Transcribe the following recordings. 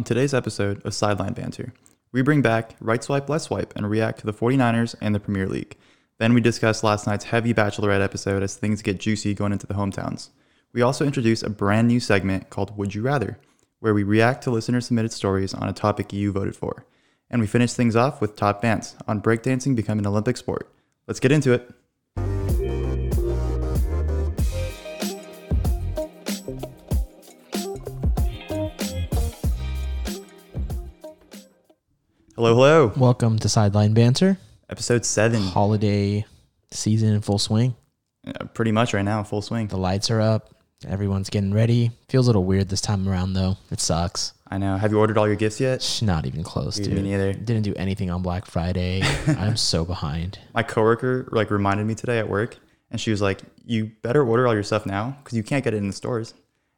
On today's episode of Sideline Banter, we bring back Right Swipe, Left Swipe and react to the 49ers and the Premier League. Then we discuss last night's heavy Bachelorette episode as things get juicy going into the hometowns. We also introduce a brand new segment called Would You Rather, where we react to listener submitted stories on a topic you voted for. And we finish things off with top dance on breakdancing becoming an Olympic sport. Let's get into it. Hello, hello. Welcome to Sideline Banter. Episode seven. Holiday season in full swing. Uh, pretty much right now, full swing. The lights are up. Everyone's getting ready. Feels a little weird this time around though. It sucks. I know. Have you ordered all your gifts yet? Shh, Not even close, Dude, dude. me neither. Didn't do anything on Black Friday. I'm so behind. My coworker like reminded me today at work, and she was like, "You better order all your stuff now because you can't get it in the stores."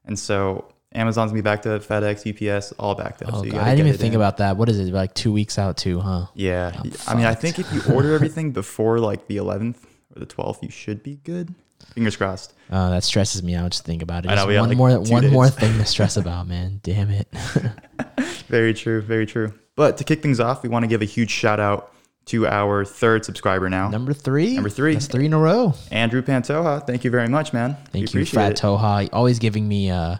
And so Amazon's gonna be back to FedEx, UPS, all backed up. Oh, so you God, I didn't even think in. about that. What is it? Like two weeks out too, huh? Yeah, I'm I mean, I think if you order everything before like the 11th or the 12th, you should be good. Fingers crossed. Uh, that stresses me out. Just think about it. Know, we one like, more, one more thing to stress about, man. Damn it. Very true. Very true. But to kick things off, we want to give a huge shout out to our third subscriber now, Number three. Number three. That's three in a row. Andrew Pantoja. Thank you very much, man. We Thank you, appreciate Frat it. Toha. Always giving me, uh,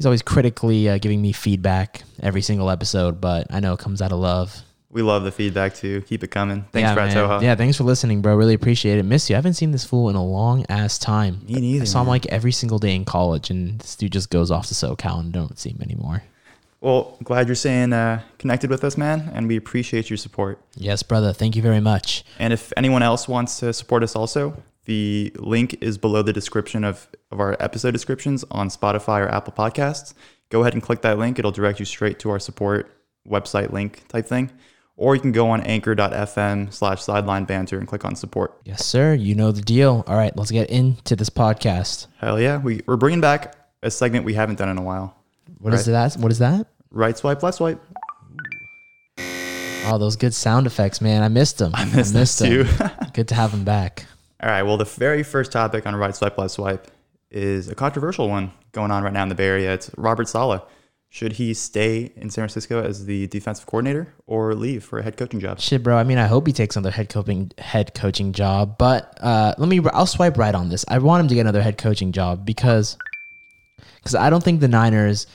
he's always critically uh, giving me feedback every single episode, but I know it comes out of love. We love the feedback too. Keep it coming. Thanks, yeah, man. Toha. Yeah, thanks for listening, bro. Really appreciate it. Miss you. I haven't seen this fool in a long ass time. Me neither, I saw him man. like every single day in college, and this dude just goes off to SoCal and don't see him anymore. Well, glad you're staying uh, connected with us, man, and we appreciate your support. Yes, brother. Thank you very much. And if anyone else wants to support us also, the link is below the description of, of our episode descriptions on Spotify or Apple Podcasts. Go ahead and click that link. It'll direct you straight to our support website link type thing. Or you can go on anchor.fm slash sideline banter and click on support. Yes, sir. You know the deal. All right, let's get into this podcast. Hell yeah. We, we're bringing back a segment we haven't done in a while. What is that? What is that? Right swipe, left swipe. Oh, those good sound effects, man. I missed them. I missed them too. good to have them back. All right. Well, the very first topic on right swipe, left swipe is a controversial one going on right now in the Bay Area. It's Robert Saleh. Should he stay in San Francisco as the defensive coordinator or leave for a head coaching job? Shit, bro. I mean, I hope he takes another head coaching head coaching job. But uh, let me. I'll swipe right on this. I want him to get another head coaching job because because I don't think the Niners.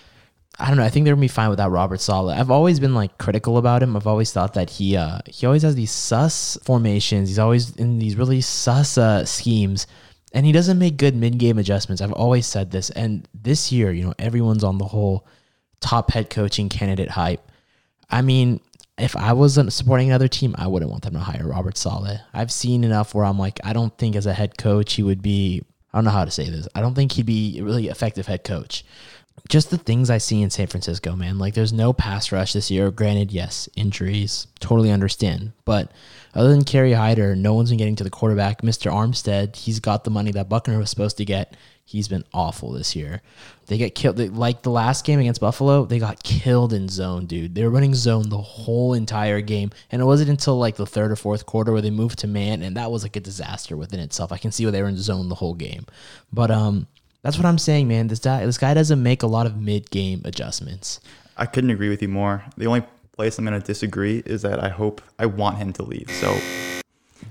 I don't know. I think they're gonna be fine without Robert Saleh. I've always been like critical about him. I've always thought that he uh he always has these sus formations. He's always in these really sus uh, schemes, and he doesn't make good mid game adjustments. I've always said this, and this year, you know, everyone's on the whole top head coaching candidate hype. I mean, if I wasn't supporting another team, I wouldn't want them to hire Robert Saleh. I've seen enough where I'm like, I don't think as a head coach he would be. I don't know how to say this. I don't think he'd be a really effective head coach. Just the things I see in San Francisco, man. Like, there's no pass rush this year. Granted, yes, injuries, totally understand. But other than Kerry Hyder, no one's been getting to the quarterback. Mr. Armstead, he's got the money that Buckner was supposed to get. He's been awful this year. They get killed. They, like the last game against Buffalo, they got killed in zone, dude. They were running zone the whole entire game. And it wasn't until like the third or fourth quarter where they moved to man, and that was like a disaster within itself. I can see where they were in zone the whole game. But um that's what I'm saying, man. This guy this guy doesn't make a lot of mid game adjustments. I couldn't agree with you more. The only place I'm going to disagree is that I hope I want him to leave. So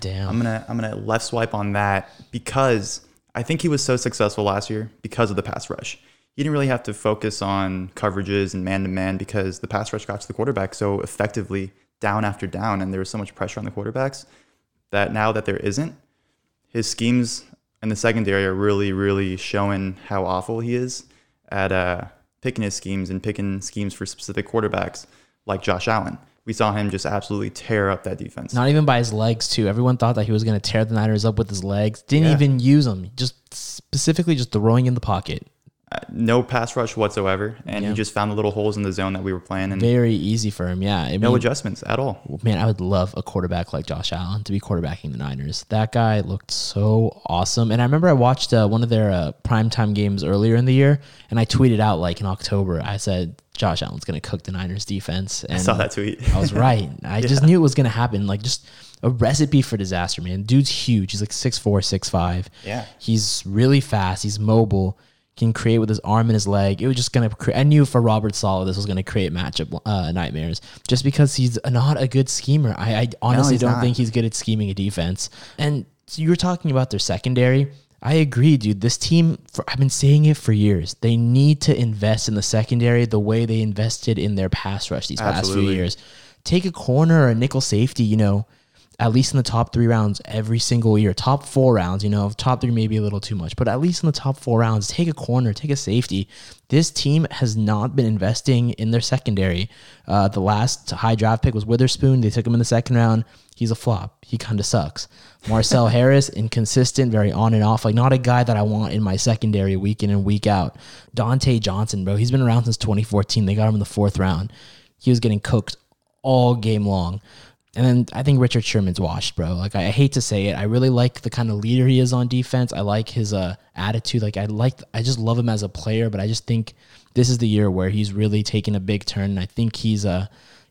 Damn. I'm gonna I'm gonna left swipe on that because I think he was so successful last year because of the pass rush. He didn't really have to focus on coverages and man to man because the pass rush got to the quarterback so effectively down after down, and there was so much pressure on the quarterbacks that now that there isn't, his schemes in the secondary are really really showing how awful he is at uh, picking his schemes and picking schemes for specific quarterbacks like Josh Allen. We saw him just absolutely tear up that defense. Not even by his legs, too. Everyone thought that he was going to tear the Niners up with his legs. Didn't Yeah. even use them. Just specifically just throwing in the pocket. Uh, no pass rush whatsoever, and Yeah. he just found the little holes in the zone that we were playing, and Very easy for him. Yeah. I mean, no adjustments at all. man, I would love a quarterback like Josh Allen to be quarterbacking the Niners. That guy looked so awesome. And I remember I watched uh, one of their uh, primetime games earlier in the year, and I tweeted out like in October, I said Josh Allen's going to cook the Niners defense. And I saw that tweet. I was right. I just knew it was going to happen. Like just a recipe for disaster, man. Dude's huge. He's like 6'4", 6'5". Yeah. He's really fast. He's mobile. Can create with his arm and his leg. It was just gonna. Cre- I knew for Robert Saleh this was gonna create matchup uh, nightmares, just because he's not a good schemer. I, I honestly he's don't not. think he's good at scheming a defense. And so you were talking about their secondary. I agree, dude. This team, for, I've been saying it for years. They need to invest in the secondary the way they invested in their pass rush these past few years. Take a corner or a nickel safety, you know, at least in the top three rounds every single year. Top four rounds, you know, top three maybe a little too much, but at least in the top four rounds, take a corner, take a safety. This team has not been investing in their secondary. Uh, the last high draft pick was Witherspoon. They took him in the second round. He's a flop. He kind of sucks. Marcell Harris, inconsistent, very on and off. Like not a guy that I want in my secondary week in and week out. Dontae Johnson, bro, he's been around since 2014. They got him in the fourth round. He was getting cooked all game long. And then I think Richard Sherman's washed, bro. Like I, hate to say it, I really like the kind of leader he is on defense. I like his uh, attitude. Like I like, I just love him as a player. But I just think this is the year where he's really taking a big turn. And I think he's uh,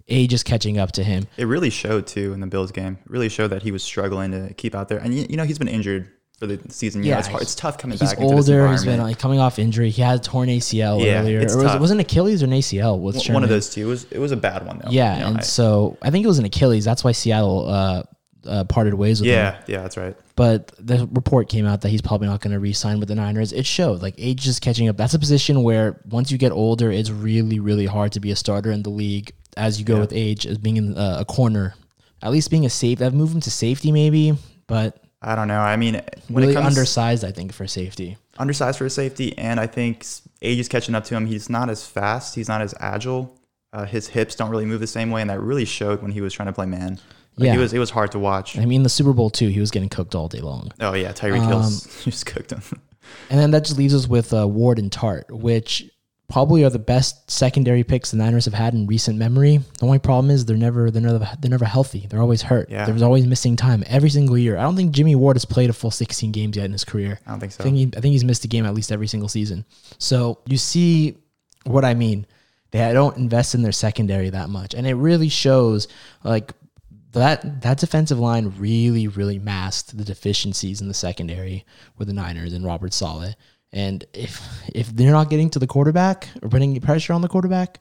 age is catching up to him. It really showed too in the Bills game. It really showed that he was struggling to keep out there. And you know, he's been injured for the season. Yeah, Yeah, it's hard. It's tough coming He's back this older. He's been like coming off injury. He had torn ACL Yeah, earlier. it's Or was, it wasn't Achilles or an ACL with One- One of those two. It was it was a bad one though. Yeah, You know, and I- so I think it was an Achilles. That's why Seattle uh, uh, parted ways with him. yeah, yeah, that's right. But the report came out that he's probably not going to re-sign with the Niners. It showed like age is catching up. That's a position where once you get older, it's really, really hard to be a starter in the league as you go with age, as being in uh, a corner, at least being a safe. I've moved him to safety maybe, but I don't know. I mean, when really it comes to undersized, I think, for safety. undersized for safety, and I think age is catching up to him. He's not as fast. He's not as agile. Uh, his hips don't really move the same way, and that really showed when he was trying to play man. Like, Yeah. it was it was hard to watch. I mean, the Super Bowl too, he was getting cooked all day long. Oh yeah, Tyreek Um, Hill's just cooked him. And then that just leaves us with uh, Ward and Tartt, which probably are the best secondary picks the Niners have had in recent memory. The only problem is they're never they're never they're never healthy. They're always hurt. Yeah. There's always missing time every single year. I don't think Jimmy Ward has played a full 16 games yet in his career. I don't think so. I think he, I think he's missed a game at least every single season. So you see what I mean. They don't invest in their secondary that much, and it really shows. Like that that defensive line really really masked the deficiencies in the secondary with the Niners and Robert Saleh. And if if they're not getting to the quarterback or putting pressure on the quarterback,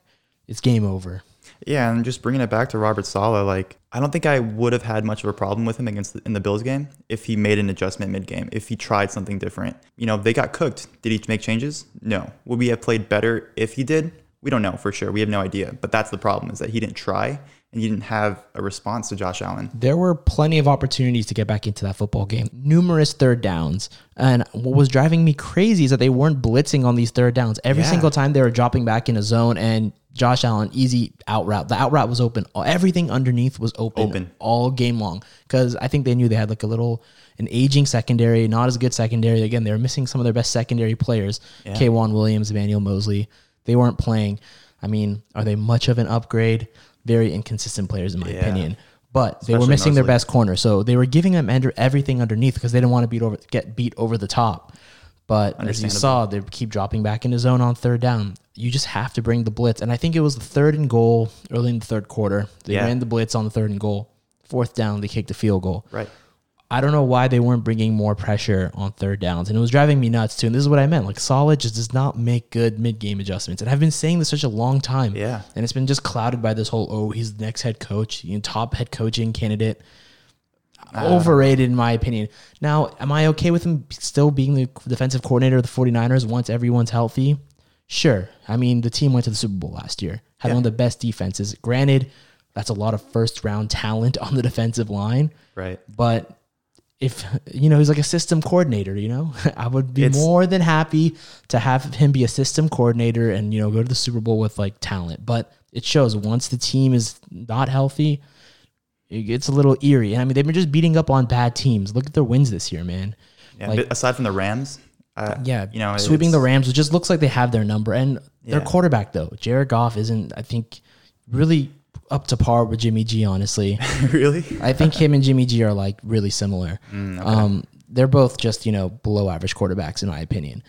it's game over. Yeah, and just bringing it back to Robert Saleh, like I don't think I would have had much of a problem with him against the, in the Bills game if he made an adjustment mid game, if he tried something different. You know, they got cooked. Did he make changes? No. Would we have played better if he did? We don't know for sure. We have no idea. But that's the problem is that he didn't try and he didn't have a response to Josh Allen. There were plenty of opportunities to get back into that football game. Numerous third downs. And what was driving me crazy is that they weren't blitzing on these third downs. Every Yeah. single time they were dropping back in a zone and Josh Allen easy out route. The out route was open. Everything underneath was open, Open. all game long. Because I think they knew they had like a little an aging secondary, not as good secondary. Again, they were missing some of their best secondary players. Yeah. K'Waun Williams, Emmanuel Moseley. They weren't playing. I mean, are they much of an upgrade? Very inconsistent players, in my Yeah. opinion. But they were missing their best corner, so they were giving them under everything underneath because they didn't want to beat over get beat over the top. But as you saw, they keep dropping back into zone on third down. You just have to bring the blitz, and I think it was the third and goal early in the third quarter. They Yeah. ran the blitz on the third and goal. Fourth down, they kicked the field goal. Right. I don't know why they weren't bringing more pressure on third downs, and it was driving me nuts too. And this is what I meant: like solid just does not make good mid-game adjustments. And I've been saying this such a long time. Yeah. and it's been just clouded by this whole oh he's the next head coach, you know, top head coaching candidate. Overrated in my opinion. Now, am I okay with him still being the defensive coordinator of the 49ers once everyone's healthy? Sure. I mean, the team went to the Super Bowl last year, had Yeah. one of the best defenses. Granted, that's a lot of first round talent on the defensive line. Right. But if you know he's like a system coordinator, you know, I would be It's- more than happy to have him be a system coordinator and you know go to the Super Bowl with like talent. But it shows once the team is not healthy, it gets a little eerie. And I mean, they've been just beating up on bad teams. Look at their wins this year, man. Yeah. Like- aside from the Rams, uh, Yeah, you know, sweeping the Rams, it just looks like they have their number. And their quarterback though, Jared Goff, isn't I think really up to par with Jimmy G. Honestly. really? I think him and Jimmy G are like really similar. Mm, okay. Um, they're both just you know below average quarterbacks in my opinion.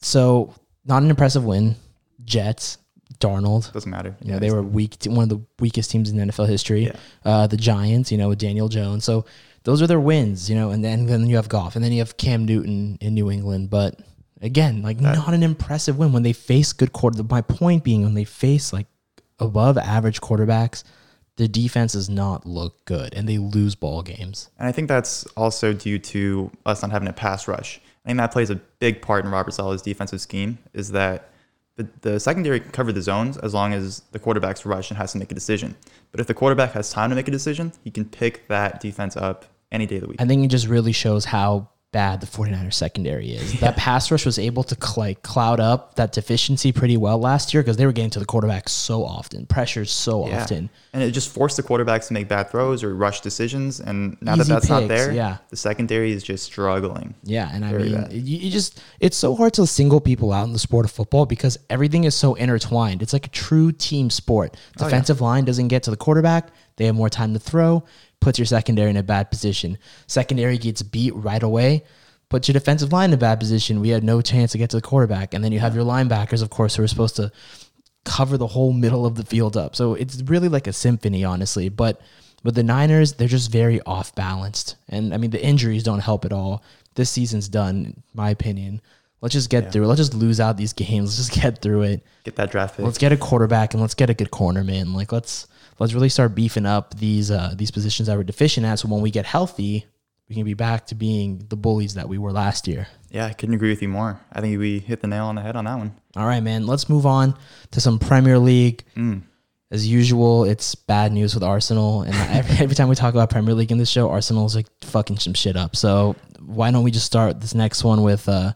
So not an impressive win. Jets, Darnold. Doesn't matter. You know they were weak, one of the weakest teams in NFL history. Yeah. Uh, the Giants, you know, with Daniel Jones. So those are their wins, you know. And then then you have Goff, and then you have Cam Newton in New England. But Again, like not an impressive win when they face good quarter. My point being, when they face like above average quarterbacks, the defense does not look good and they lose ball games. And I think that's also due to us not having a pass rush. I think that plays a big part in Robert Saleh's defensive scheme is that the, the secondary can cover the zones as long as the quarterback's rush and has to make a decision. But if the quarterback has time to make a decision, he can pick that defense up any day of the week. I think it just really shows how bad the 49ers secondary is. That pass rush was able to like cloud up that deficiency pretty well last year because they were getting to the quarterback so often, pressures so Yeah. often. And it just forced the quarterbacks to make bad throws or rush decisions. And now Easy that that's not there, yeah. the secondary is just struggling. Yeah, and I mean, bad. you, just it's so hard to single people out in the sport of football because everything is so intertwined. It's like a true team sport. Oh, Defensive line doesn't get to the quarterback; they have more time to throw. Puts your secondary in a bad position. Secondary gets beat right away. Puts your defensive line in a bad position. We had no chance to get to the quarterback, and then you have your linebackers, of course, who are supposed to cover the whole middle of the field up. So it's really like a symphony, honestly. But with the Niners, they're just very off balanced. And I mean, the injuries don't help at all. This season's done, in my opinion. Let's just get through it. Let's just lose out these games. Let's just get through it. Get that draft pick. Let's get a quarterback and let's get a good corner, man. Like let's let's really start beefing up these uh these positions that we're deficient at. So when we get healthy, we can be back to being the bullies that we were last year. yeah, I couldn't agree with you more. I think we hit the nail on the head on that one. All right, man. Let's move on to some Premier League. Mm. As usual, it's bad news with Arsenal, and every, every time we talk about Premier League in this show, Arsenal's like fucking some shit up. So why don't we just start this next one with? uh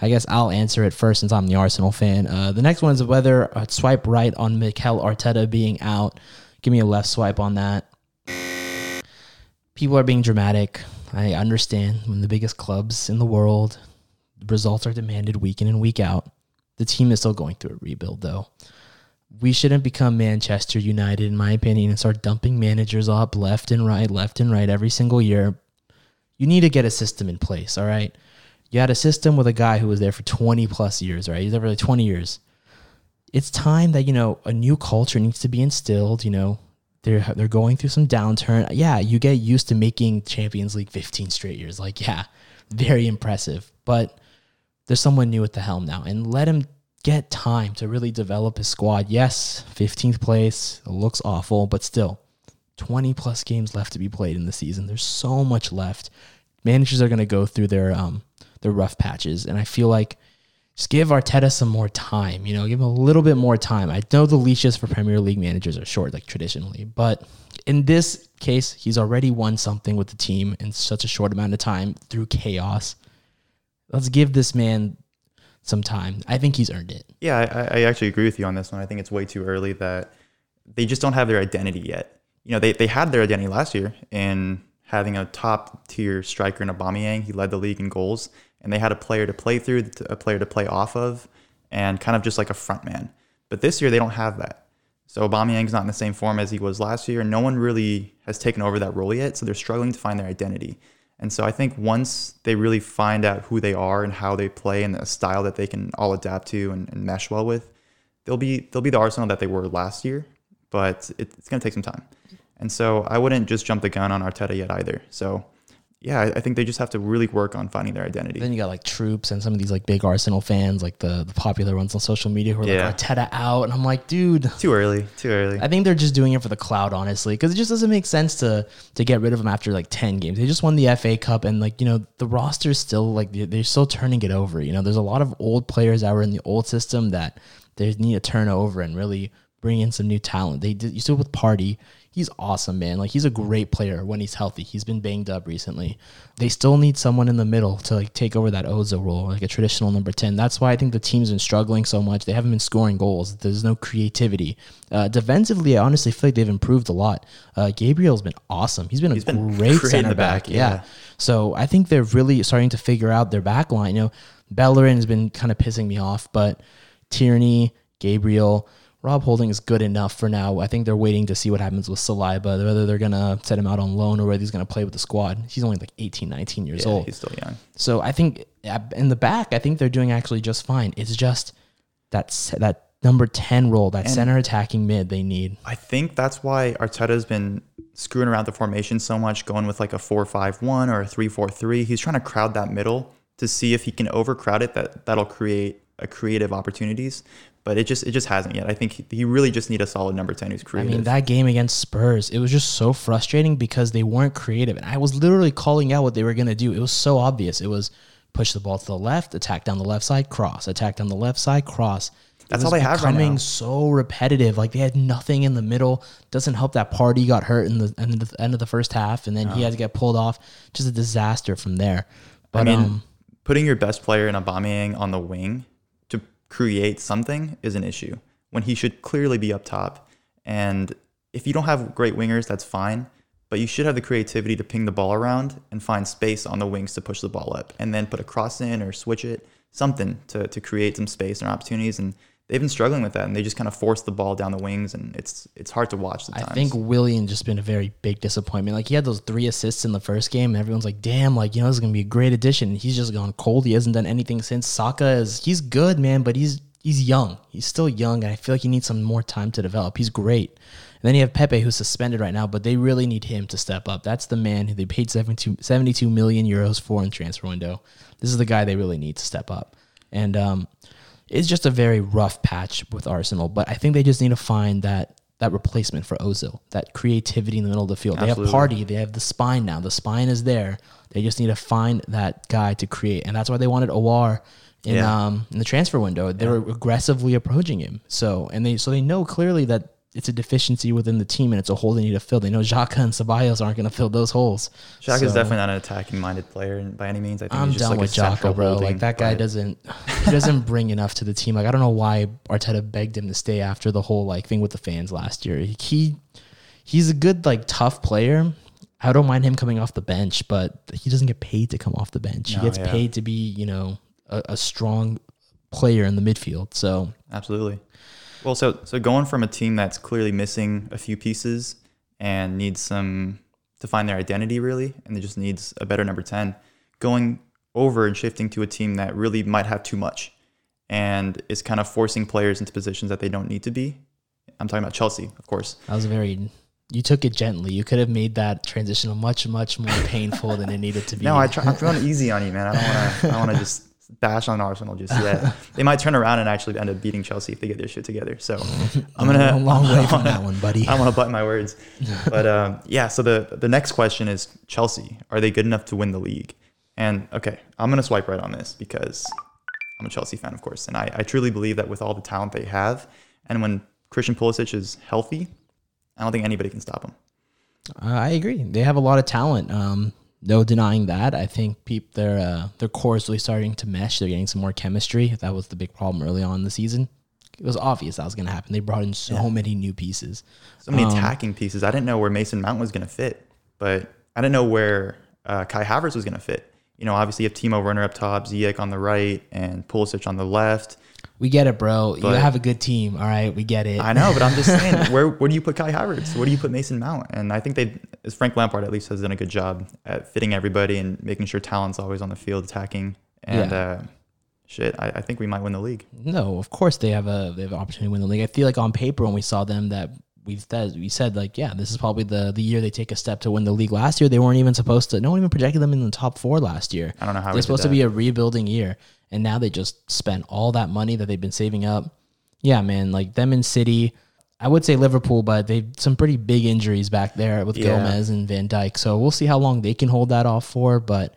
I guess I'll answer it first since I'm the Arsenal fan. Uh, the next one is whether uh, swipe right on Mikel Arteta being out. Give me a left swipe on that. People are being dramatic. I understand when the biggest clubs in the world, The results are demanded week in and week out. The team is still going through a rebuild, though. We shouldn't become Manchester United, in my opinion, and start dumping managers up left and right, left and right every single year. You need to get a system in place, all right? You had a system with a guy who was there for 20 plus years, right? He's there for like 20 years. It's time that, you know, a new culture needs to be instilled, you know. They're they're going through some downturn. Yeah, you get used to making Champions League 15 straight years. Like, yeah, very impressive. But there's someone new at the helm now and let him get time to really develop his squad. Yes, 15th place looks awful, but still 20 plus games left to be played in the season. There's so much left. Managers are going to go through their um their rough patches and I feel like just give Arteta some more time, you know, give him a little bit more time. I know the leashes for Premier League managers are short like traditionally, but in this case, he's already won something with the team in such a short amount of time through chaos let's give this man some time. I think he's earned it. Yeah, I, I actually agree with you on this one. I think it's way too early that they just don't have their identity yet. You know, they, they had their identity last year in having a top tier striker in Aubameyang. He led the league in goals, and they had a player to play through, a player to play off of, and kind of just like a front man. But this year they don't have that. So Aubameyang's not in the same form as he was last year. No one really has taken over that role yet, so they're struggling to find their identity. And so I think once they really find out who they are and how they play and the style that they can all adapt to and, and mesh well with, they'll be they'll be the Arsenal that they were last year. But it, it's going to take some time. And so I wouldn't just jump the gun on Arteta yet either. So yeah, I, I think they just have to really work on finding their identity. Then you got like Troopz and some of these like big Arsenal fans, like the, the popular ones on social media who are Yeah. like Arteta out. And I'm like, dude, too early, too early. I think they're just doing it for the cloud, honestly, because it just doesn't make sense to to get rid of them after like ten games. They just won the FA Cup, and like you know, the roster's still like they- they're still turning it over. You know, there's a lot of old players that were in the old system that they need to turn over and really bring in some new talent. They did you still with Partey. He's awesome, man. Like he's a great player when he's healthy. He's been banged up recently. They still need someone in the middle to like take over that Ozil role, like a traditional number ten. That's why I think the team's been struggling so much. They haven't been scoring goals. There's no creativity. Uh, defensively, I honestly feel like they've improved a lot. Uh, Gabriel's been awesome. He's been a been great center back. back, yeah. yeah. So I think they're really starting to figure out their back line. You know, Bellerin has been kind of pissing me off, but Tierney, Gabriel, Rob Holding is good enough for now. I think they're waiting to see what happens with Saliba, whether they're going to set him out on loan or whether he's going to play with the squad. He's only like 18, 19 years yeah, old. he's still young. So I think uh, in the back, I think they're doing actually just fine. It's just that that number 10 role, that center attacking mid they need. I think that's why Arteta's been screwing around the formation so much, going with like a 4-5-1 or a 3-4-3. He's trying to crowd that middle to see if he can overcrowd it. That that'll create a creative opportunities. But it just it just hasn't yet. I think he, really just need a solid number ten who's creative. I mean, that game against Spurs, it was just so frustrating because they weren't creative. And I was literally calling out what they were going to do. It was so obvious. It was push the ball to the left, attack down the left side, cross, attack down the left side, cross. That's all they have right now. so repetitive. Like they had nothing in the middle. Doesn't help that Partey got hurt in the end of the, end of the first half, and then he had to get pulled off. Just a disaster from there. But I mean, um, putting your best player in Aubameyang on the wing create something is an issue when he should clearly be up top. And if you don't have great wingers, that's fine. But you should have the creativity to ping the ball around and find space on the wings to push the ball up, and then put a cross in or switch it, something to to create some space and opportunities. And they've been struggling with that, and they just kind of force the ball down the wings, and it's it's hard to watch. I Sometimes. think Willian just been a very big disappointment. Like he had those three assists in the first game, and everyone's like, "Damn, like you know, this is gonna be a great addition." And He's just gone cold. He hasn't done anything since. Saka is he's good, man, but he's he's young. He's still young, and I feel like he needs some more time to develop. He's great. And then you have Pepe, who's suspended right now, but they really need him to step up. That's the man who they paid 72, 72 million euros for in transfer window. This is the guy they really need to step up. And um, it's just a very rough patch with Arsenal, but I think they just need to find that that replacement for Ozil, that creativity in the middle of the field. They have Partey, they have the spine now. The spine is there. They just need to find that guy to create, and that's why they wanted Aouar in Yeah. um in the transfer window. They were aggressively approaching him. So and they so they know clearly that it's a deficiency within the team and it's a hole they need to fill. They know Xhaka and Ceballos aren't going to fill those holes. Xhaka So- is definitely not an attacking-minded player by any means. I think I'm he's just done like with a central bro. holding, Like that guy doesn't he doesn't bring enough to the team. Like I don't know why Arteta begged him to stay after the whole like thing with the fans last year. He he's a good like tough player. I don't mind him coming off the bench, but he doesn't get paid to come off the bench. he gets yeah. paid to be, you know, a, a strong player in the midfield. So Absolutely. Well, so so going from a team that's clearly missing a few pieces and needs some to find their identity really, and it just needs a better number ten, going over and shifting to a team that really might have too much, and is kind of forcing players into positions that they don't need to be. I'm talking about Chelsea, of course. that was very you took it gently. You could have made that transition much, much more painful than it needed to be. No, I throwing it easy on you, man. I don't want to. I want to just bash on Arsenal just yet. They might turn around and actually end up beating Chelsea if they get their shit together. So I'm gonna a long way from that one, buddy. I want to bite my words. But um, yeah, so the the next question is Chelsea. Are they good enough to win the league? And okay, I'm gonna swipe right on this because I'm a Chelsea fan, of course, and I, I truly believe that with all the talent they have, and when Christian Pulisic is healthy, I don't think anybody can stop him. Uh, I agree. They have a lot of talent. Um, no denying that. I think peop, their uh, their core is really starting to mesh. They're getting some more chemistry. That was the big problem early on in the season. It was obvious that was going to happen. They brought in so many new pieces. So many Um, attacking pieces. I didn't know where Mason Mount was gonna fit, but I didn't know where uh, Kai Havertz was gonna fit. You know, obviously you have Timo Werner up top, Ziyech on the right, and Pulisic on the left. We get it, bro. you have a good team. All right, we get it. I know, but I'm just saying, where where do you put Kai Havertz? Where do you put Mason Mount? And I think they, as Frank Lampard at least has done a good job at fitting everybody and making sure talent's always on the field attacking. And Yeah. uh, shit, I, I think we might win the league. No, of course they have a they have an opportunity to win the league. I feel like on paper when we saw them that we said we said like yeah this is probably the the year they take a step to win the league. Last year they weren't even supposed to. No one even projected them in the top four last year. I don't know how They're supposed to be a rebuilding year, and now they just spent all that money that they've been saving up. Yeah, man, like them in City. I would say Liverpool, but they've some pretty big injuries back there with Yeah. Gomez and Van Dijk. So we'll see how long they can hold that off for. But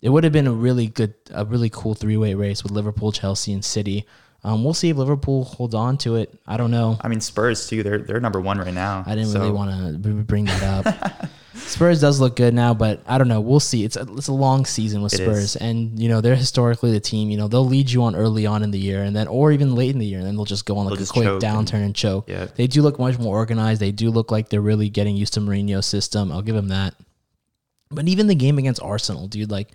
it would have been a really good, a really cool three way race with Liverpool, Chelsea, and City. Um, we'll see if Liverpool holds on to it. I don't know. I mean, Spurs too. They're they're number one right now. I didn't So, really want to bring that up. Spurs does look good now, but I don't know. We'll see. It's a, it's a long season with It Spurs, is. and you know they're historically the team. You know they'll lead you on early on in the year, and then or even late in the year, and then they'll just go on like They'll a quick choke and- downturn and choke. Yeah. They do look much more organized. They do look like they're really getting used to Mourinho's system. I'll give them that. But even the game against Arsenal, dude, like,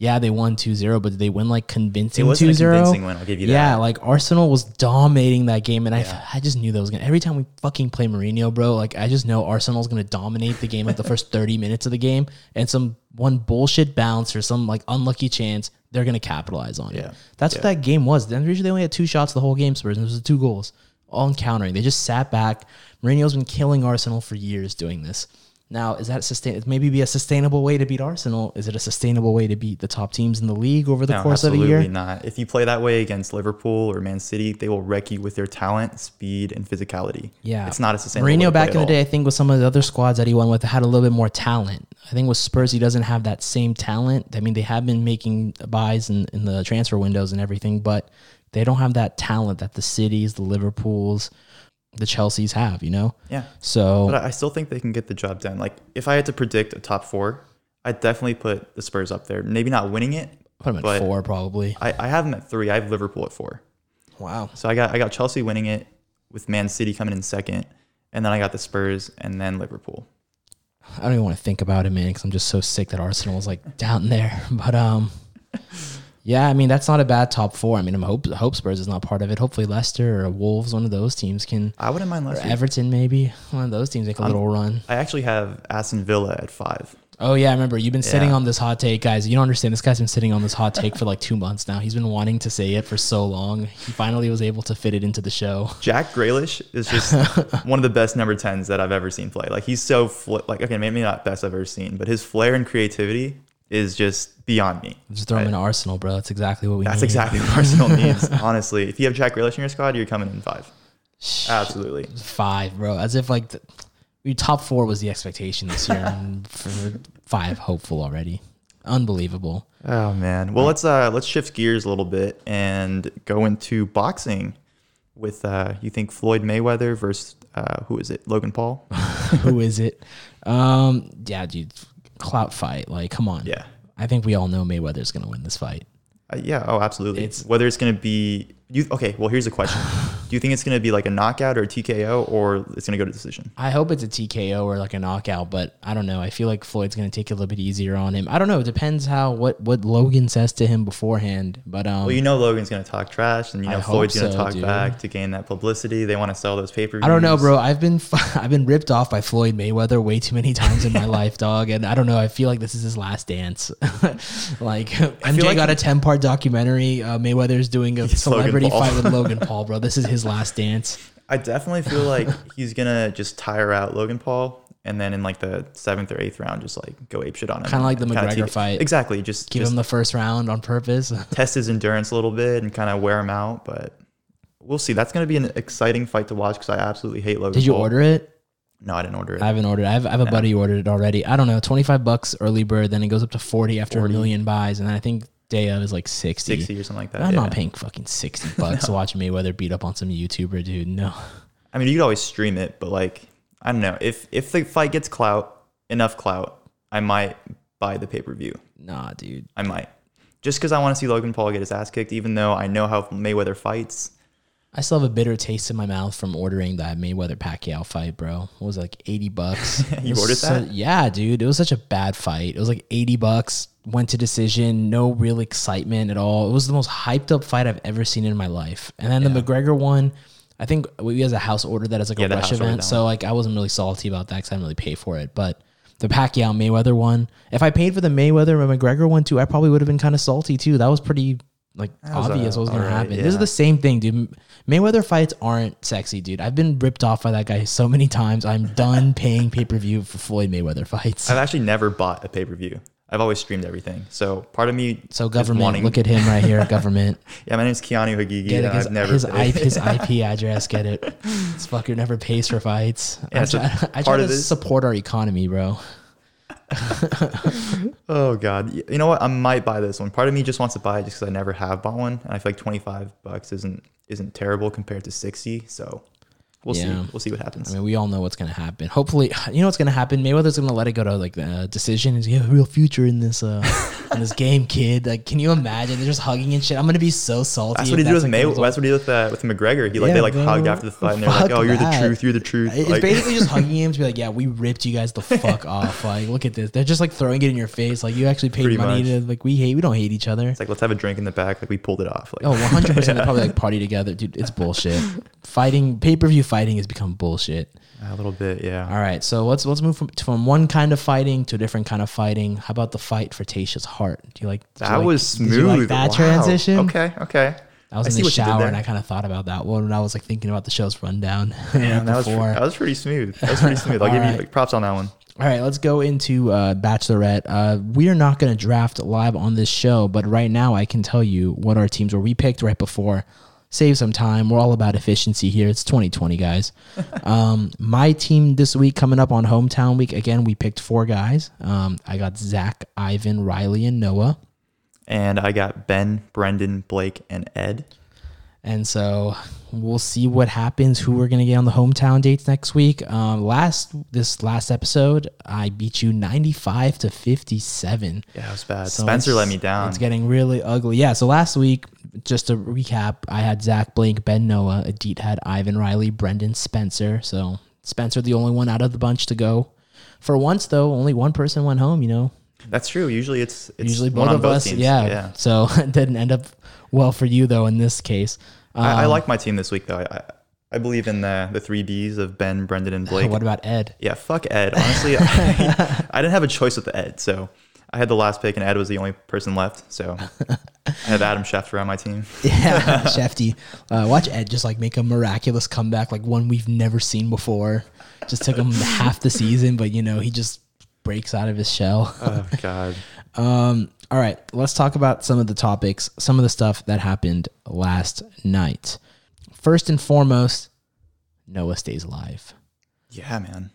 yeah, they won 2-0, but did they win like It convincing wasn't 2-0? convincing win. I'll give you that. Yeah, like Arsenal was dominating that game, and Yeah. I, I just knew that was gonna. Every time we fucking play Mourinho, bro, like I just know Arsenal's gonna dominate the game like the first thirty minutes of the game, and some one bullshit bounce or some like unlucky chance, they're gonna capitalize on it. Yeah. it. That's what that game was. Then usually they only had two shots the whole game, Spurs, and it was two goals, all in countering. They just sat back. Mourinho's been killing Arsenal for years doing this. Now, is that sustain? Maybe be a sustainable way to beat Arsenal? Is it a sustainable way to beat the top teams in the league over the No, course of a year? absolutely not. If you play that way against Liverpool or Man City, they will wreck you with their talent, speed, and physicality. Yeah, it's not a sustainable. way Mourinho back in the day, I think with some of the other squads that he won with, had a little bit more talent. I think with Spurs, he doesn't have that same talent. I mean, they have been making buys in, in the transfer windows and everything, but they don't have that talent that the cities, the Liverpools, the Chelseas have. You know, Yeah, so but I still think they can get the job done. Like if I had to predict a top four, I'd definitely put the Spurs up there. Maybe not winning it. put him at four probably. I, I have them at three. I have Liverpool at four. Wow. So I got I got Chelsea winning it with Man City coming in second, and then I got the Spurs and then Liverpool. I don't even want to think about it, man, because I'm just so sick that Arsenal is like down there. But um, yeah, I mean that's not a bad top four. I mean, I hope hope Spurs is not part of it. Hopefully Leicester or Wolves, one of those teams can, I wouldn't mind Leicester. Everton maybe, one of those teams make a little run. I actually have Aston Villa at five. Oh yeah, I remember you've been sitting on this hot take, guys. You don't understand. This guy's been sitting on this hot take for like two months now. He's been wanting to say it for so long. He finally was able to fit it into the show. Jack Grealish is just one of the best number tens that I've ever seen play. Like he's so fl- like okay, maybe not best I've ever seen, but his flair and creativity is just beyond me. Just throw him in Arsenal, bro. That's exactly what we That's need. exactly what Arsenal needs. Honestly, if you have Jack Grealish in your squad, you're coming in five. Absolutely. five, bro. As if like the, top four was the expectation this year, and for five, hopeful already. Unbelievable. Oh man. Well, let's uh let's shift gears a little bit and go into boxing with uh you think Floyd Mayweather versus uh who is it? Logan Paul? Who is it? Um, yeah, dude, clout fight. Like, come on. Yeah. I think we all know Mayweather's gonna win this fight. Uh, yeah, oh absolutely. It's- Whether it's going to be you okay, well here's a question. Do you think it's going to be like a knockout or a TKO or it's going to go to decision? I hope it's a TKO or like a knockout, but I don't know. I feel like Floyd's gonna take it a little bit easier on him. I don't know. It depends how what what Logan says to him beforehand. But um, Well, you know Logan's going to talk trash and you know hope Floyd's going to so, talk dude. back to gain that publicity. They want to sell those pay-per-views. I don't know, bro. I've been I've been ripped off by Floyd Mayweather way too many times in my life, dog. And I don't know. I feel like this is his last dance. like MJ like- got a ten part documentary. Uh, Mayweather's doing a Logan celebrity Paul. fight with Logan Paul, bro. This is his last dance. I definitely feel like he's gonna just tire out Logan Paul, and then in like the seventh or eighth round, just like go ape shit on him. Kinda like the McGregor take- fight. Exactly. Just Give just him the first round on purpose. test his endurance a little bit and kind of wear him out. But we'll see. That's gonna be an exciting fight to watch because I absolutely hate Logan. Did you Paul. order it? No, I didn't order it. I haven't ordered. I have, I have a buddy who ordered it already. I don't know, twenty five bucks early bird, then it goes up to forty after 40. a million buys, and then I think day of is like sixty. Sixty or something like that. I'm yeah. not paying fucking sixty bucks to watch Mayweather beat up on some YouTuber, dude. No. I mean, you could always stream it, but like, I don't know. If if the fight gets clout, enough clout, I might buy the pay per view. Nah, dude. I might. Just because I want to see Logan Paul get his ass kicked, even though I know how Mayweather fights. I still have a bitter taste in my mouth from ordering that Mayweather Pacquiao fight, bro. What was like eighty bucks? You ordered so- that? Yeah, dude. It was such a bad fight. It was like eighty bucks. Went to decision. No real excitement at all. It was the most hyped up fight I've ever seen in my life. And then the McGregor one. I think we as a house ordered that as like Yeah, a rush event. So like I wasn't really salty about that because I didn't really pay for it. But the Pacquiao Mayweather one, if I paid for the Mayweather and McGregor one too, I probably would have been kind of salty too. That was pretty like was, obvious uh, what was gonna happen. This is the same thing, dude. Mayweather fights aren't sexy, dude. I've been ripped off by that guy so many times. I'm done paying pay per view for Floyd Mayweather fights. I've actually never bought a pay per view. I've always streamed everything. So part of me, So government, wanting- look at him right here, government. Yeah, my name's Keanu Hagigi. Get it, his, I've never his. IP, his IP address. Get it. This fucker never pays for fights. Yeah, I so try, I try to this- support our economy, bro. Oh god, you know what? I might buy this one. Part of me just wants to buy it just because I never have bought one, and I feel like twenty five bucks isn't isn't terrible compared to sixty. So we'll Yeah. see. We'll see what happens. I mean, we all know what's gonna happen. Hopefully, you know what's gonna happen. Mayweather's gonna let it go to like the decision. He's gonna have a real future in this uh in this game, kid. Like, can you imagine? They're just hugging and shit. I'm gonna be so salty. that's what he did with like, the May. That's what he did with uh, with McGregor. He like Yeah, they like bro. hugged after the fight, and they're like, "Oh, you're the that. truth. You're the truth." It's Like, basically just hugging him to be like, yeah, we ripped you guys the fuck off. Like, look at this. They're just like throwing it in your face. Like, you actually paid Pretty money much. to like we hate. We don't hate each other. it's like let's have a drink in the back. Like we pulled it off. Like Oh, 100 percent. They probably like party together, dude. It's bullshit. Fighting pay per view fighting has become bullshit. a little bit, yeah. All right, so let's let's move from from one kind of fighting to a different kind of fighting. How about the fight for Tayshia's heart? Do you like did you That like- was smooth. Like that Wow. transition? Okay, okay. I was I in the what you did shower and I kind of thought about that one when I was like thinking about the show's rundown Man, that was, that was pretty smooth. That was pretty smooth. I'll give you like, props on that one. All right, let's go into uh, Bachelorette. Uh, we are not going to draft live on this show, but right now I can tell you what our teams were. We picked right before. Save some time. We're all about efficiency here. It's 2020, guys. um, my team this week coming up on hometown week. Again, we picked four guys. Um, I got Zach, Ivan, Riley, and Noah. And I got Ben, Brendan, Blake, and Ed. And so we'll see what happens. Who we're gonna get on the hometown dates next week. Um, last this last episode, I beat you ninety five to fifty seven. Yeah, it was bad. So Spencer let me down. It's getting really ugly. Yeah. So last week, just to recap, I had Zach, Blake, Ben, Noah. Adit had Ivan, Riley, Brendan, Spencer. So Spencer, the only one out of the bunch to go. For once, though, only one person went home. You know, That's true. Usually it's, it's usually both of both us. Yeah. yeah. So it didn't end up well for you though in this case. I, I Um, like my team this week though. I, I, I believe in the the three Bs of Ben, Brendan, and Blake. What about Ed? Yeah, fuck Ed. Honestly, I, I didn't have a choice with Ed, so I had the last pick, and Ed was the only person left. So I had Adam Schefter on my team. Yeah, Shefty. Uh, watch Ed just like make a miraculous comeback, like one we've never seen before. Just took him half the season, but you know he just breaks out of his shell. Oh God. Um, all right, let's talk about some of the topics, some of the stuff that happened last night. First and foremost, Noah stays alive. Yeah, man.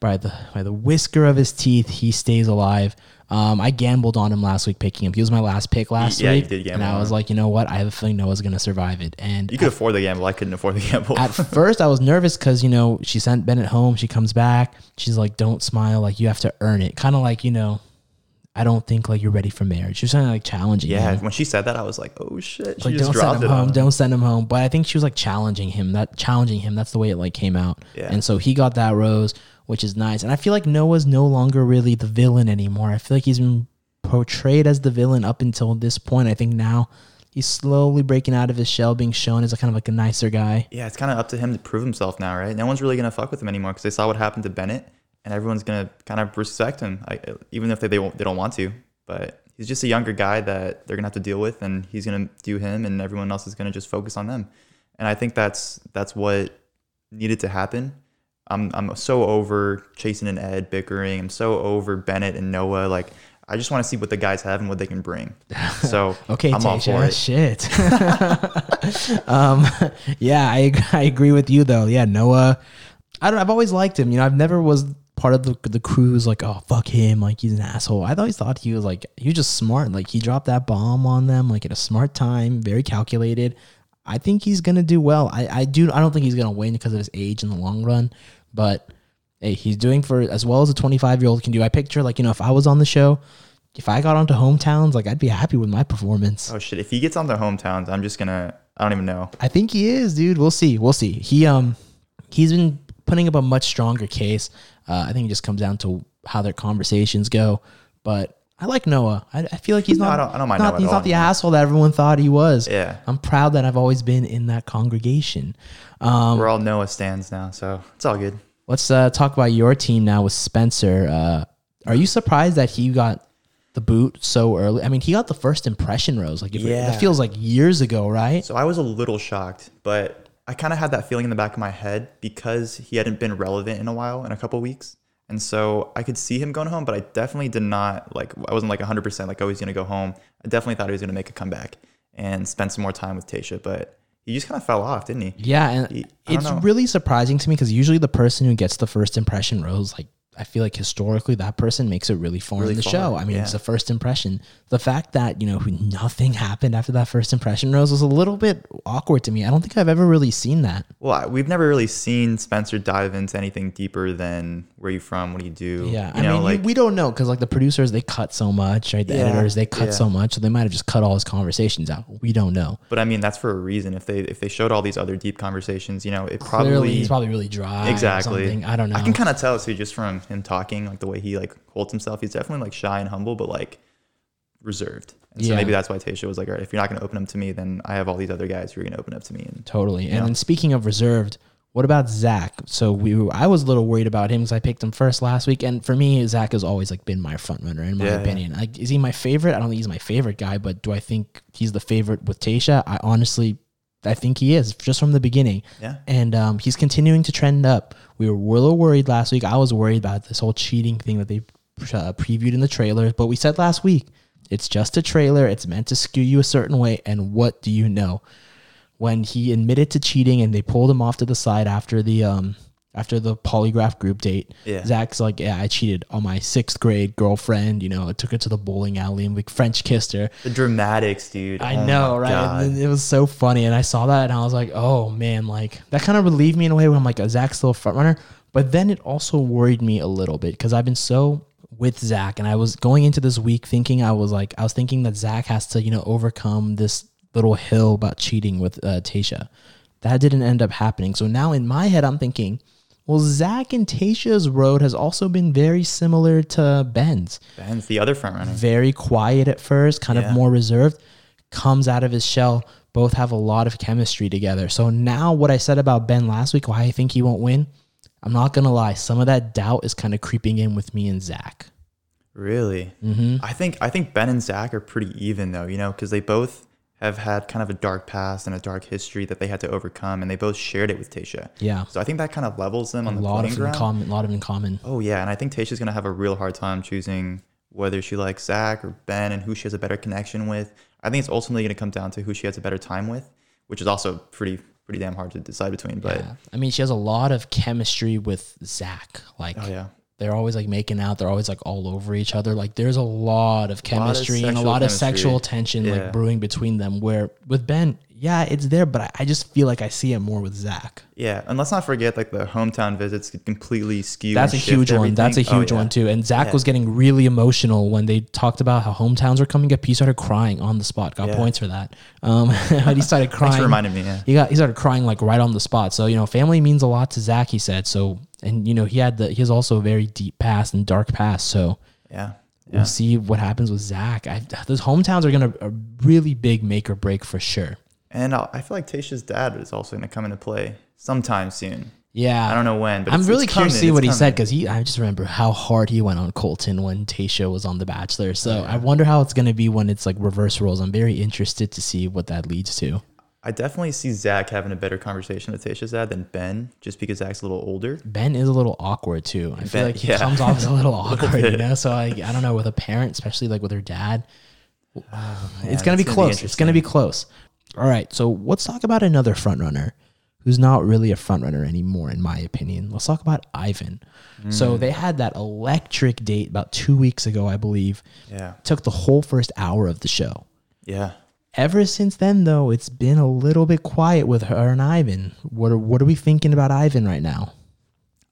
By the by the whisker of his teeth, he stays alive. Um, I gambled on him last week, picking him. He was my last pick last yeah, week, and I was like, you know what? I have a feeling Noah's gonna survive it. And You could afford the gamble. I couldn't afford the gamble. at first I was nervous because you know she sent Bennett home. She comes back. She's like, "Don't smile. Like you have to earn it." Kind of like you know, I don't think like you're ready for marriage. She was kind of like challenging. yeah, him. when she said that, I was like, oh shit. She like just don't send him home. on. Don't send him home. But I think she was like challenging him. That challenging him. That's the way it like came out. Yeah. And so he got that rose, which is nice. And I feel like Noah's no longer really the villain anymore. I feel like he's been portrayed as the villain up until this point. I think now. He's slowly breaking out of his shell, being shown as a kind of like a nicer guy. Yeah, it's kind of up to him to prove himself now, right? No one's really gonna fuck with him anymore because they saw what happened to Bennett, and everyone's gonna kind of respect him, I, even if they they, they don't want to. But he's just a younger guy that they're gonna have to deal with, and he's gonna do him, and everyone else is gonna just focus on them. And I think that's that's what needed to happen. I'm I'm so over Chasen and Ed bickering. I'm so over Bennett and Noah. Like I just want to see what the guys have and what they can bring. So Okay, I'm all for Tayshia. it. Shit. um, yeah, I I agree with you though. Yeah, Noah. I don't. I've always liked him. You know, I've never was part of the the crew who's like, oh fuck him, like he's an asshole. I always thought he was like he was just smart. Like he dropped that bomb on them like at a smart time, very calculated. I think he's gonna do well. I I do. I don't think he's gonna win because of his age in the long run, but hey, he's doing for as well as a 25 year old can do. I picture like you know if I was on the show. If I got onto hometowns, like I'd be happy with my performance. Oh shit! If he gets on the hometowns, I'm just gonna. I don't even know. I think he is, dude. We'll see. We'll see. He um he's been putting up a much stronger case. Uh, I think it just comes down to how their conversations go. But I like Noah. I, I feel like he's No, not. I don't- I don't mind not, Noah at He's all not the asshole that everyone thought he was. Yeah. I'm proud that I've always been in that congregation. Um, We're all Noah stands now, so it's all good. let's uh, talk about your team now with Spencer. Uh, are you surprised that he got the boot so early? I mean, he got the first impression rose. Like, if it, Yeah. that feels like years ago, right? So I was a little shocked, but I kind of had that feeling in the back of my head because he hadn't been relevant in a while, in a couple weeks. And so I could see him going home, but I definitely did not like, I wasn't like 100% like, oh, he's going to go home. I definitely thought he was going to make a comeback and spend some more time with Tayshia, but he just kind of fell off, didn't he? Yeah, and He- it's know. really surprising to me because usually the person who gets the first impression rose, like I feel like historically that person makes it really far Really in the far, show. I mean, it's the first impression. The fact that you know nothing happened after that first impression rose was a little bit awkward to me. I don't think I've ever really seen that. Well, I- we've never really seen Spencer dive into anything deeper than where you from, what do you do? Yeah, You I know, mean, like, we, don't know because like the producers they cut so much, right? The Yeah, editors they cut yeah. so much, so they might have just cut all his conversations out. We don't know. but I mean, that's for a reason. If they if they showed all these other deep conversations, you know, it Clearly, probably he's probably really dry. or exactly. something. I don't know. I can kind of tell too, just from him talking, like the way he like holds himself. He's definitely like shy and humble, but like reserved. And so Yeah. maybe that's why Tayshia was like, all right, if you're not going to open up to me, then I have all these other guys who are going to open up to me. And Totally. And Yeah. then speaking of reserved, what about Zach? So we, were- I was a little worried about him because I picked him first last week, and for me, Zach has always like been my front runner in my Yeah, yeah. opinion. Like, is he my favorite? I don't think he's my favorite guy, but do I think he's the favorite with Tayshia? I honestly I think he is just from the beginning. Yeah. And um, he's continuing to trend up. We were, a little worried last week. I was worried about this whole cheating thing that they uh, previewed in the trailer. But we said last week, it's just a trailer. It's meant to skew you a certain way. And what do you know? When he admitted to cheating and they pulled him off to the side after the um, after the polygraph group date. Yeah. Zach's like, yeah, I cheated on my sixth grade girlfriend. You know, I took her to the bowling alley and we French kissed her. The dramatics, dude. I Oh know, right? And It was so funny, and I saw that, and I was like, "Oh man!" Like that kind of relieved me in a way where I'm like, "Is Zach's still a front runner?" But then it also worried me a little bit because I've been so with Zach, and I was going into this week thinking I was like, I was thinking that Zach has to, you know, overcome this little hill about cheating with uh, Tayshia. That didn't end up happening. So now in my head, I'm thinking, well, Zach and Tayshia's road has also been very similar to Ben's Ben's the other front runner. very quiet at first, kind Yeah. of more reserved, comes out of his shell. Both have a lot of chemistry together. So now, what I said about Ben last week, why I think he won't win, I'm not gonna lie. Some of that doubt is kind of creeping in with me and Zach. Really? Mm-hmm. I think I think Ben and Zach are pretty even though, you know, because they both have had kind of a dark past and a dark history that they had to overcome, and they both shared it with Tayshia. Yeah, So I think that kind of levels them on a the lot playing of in ground. common. lot of in common. Oh yeah, and I think Tayshia's gonna have a real hard time choosing whether she likes Zach or Ben and who she has a better connection with. I think it's ultimately gonna come down to who she has a better time with, which is also pretty pretty damn hard to decide between. But Yeah. I mean, she has a lot of chemistry with Zach. Like, oh yeah, they're always like making out. They're always like all over each other. Like there's a lot of chemistry and a lot of chemistry. sexual tension Yeah. like brewing between them. Where with Ben, yeah, it's there, but I, I just feel like I see it more with Zach. yeah, and let's not forget like the hometown visits could completely skew. That's a huge one. That's a everything. Oh, huge yeah. one too. And Zach Yeah. was getting really emotional when they talked about how hometowns were coming up. He started crying on the spot. Got Yeah. points for that. Um, he started Thanks crying. for reminding me. Yeah. he got he started crying like right on the spot. So you know, family means a lot to Zach. He said so, and you know, he had the he has also a very deep past and dark past. So Yeah. we'll see what happens with Zach. I, those hometowns are gonna a really big make or break for sure. And I I feel like Tayshia's dad is also going to come into play sometime soon. Yeah, I don't know when, but I'm it's- really it's curious to see what it's he said because he. I just remember how hard he went on Colton when Tayshia was on The Bachelor. So I wonder how it's gonna be when it's like reverse roles. I'm very interested to see what that leads to. I definitely see Zach having a better conversation with Tayshia's dad than Ben, just because Zach's a little older. Ben is a little awkward too. I feel like he yeah. comes off as a little awkward, you know. So like, I don't know with a parent, especially like with her dad. it's Yeah, gonna be it's close. it's gonna be close. All right, so let's talk about another front runner who's not really a front runner anymore, in my opinion. Let's talk about Ivan. Mm. So they had that electric date about two weeks ago, I believe. Yeah. Took the whole first hour of the show. Yeah. Ever since then, though, it's been a little bit quiet with her and Ivan. What are what are we thinking about Ivan right now?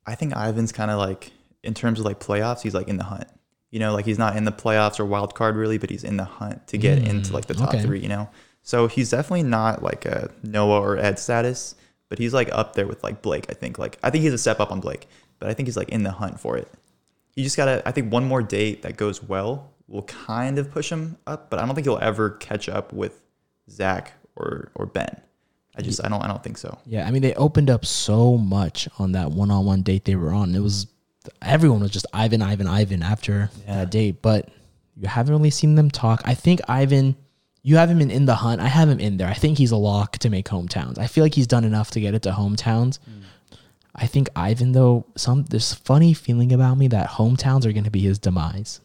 I think Ivan's kind of like, in terms of like playoffs, he's like in the hunt. You know, like he's not in the playoffs or wild card really, but he's in the hunt to get into like the top okay. three, you know? So he's definitely not like a Noah or Ed status, but he's like up there with like Blake, I think. Like, I think he's a step up on Blake, but I think he's like in the hunt for it. You just gotta, I think one more date that goes well will kind of push him up, but I don't think he'll ever catch up with Zach or, or Ben. I just, I don't, I don't think so. Yeah, I mean they opened up so much on that one-on-one date they were on. It was everyone was just Ivan, Ivan, Ivan after Yeah. that date, but you haven't really seen them talk. I think Ivan, you have him in, in the hunt. I have him in there. I think he's a lock to make hometowns. I feel like he's done enough to get it to hometowns. I think Ivan though, some there's funny feeling about me that hometowns are going to be his demise.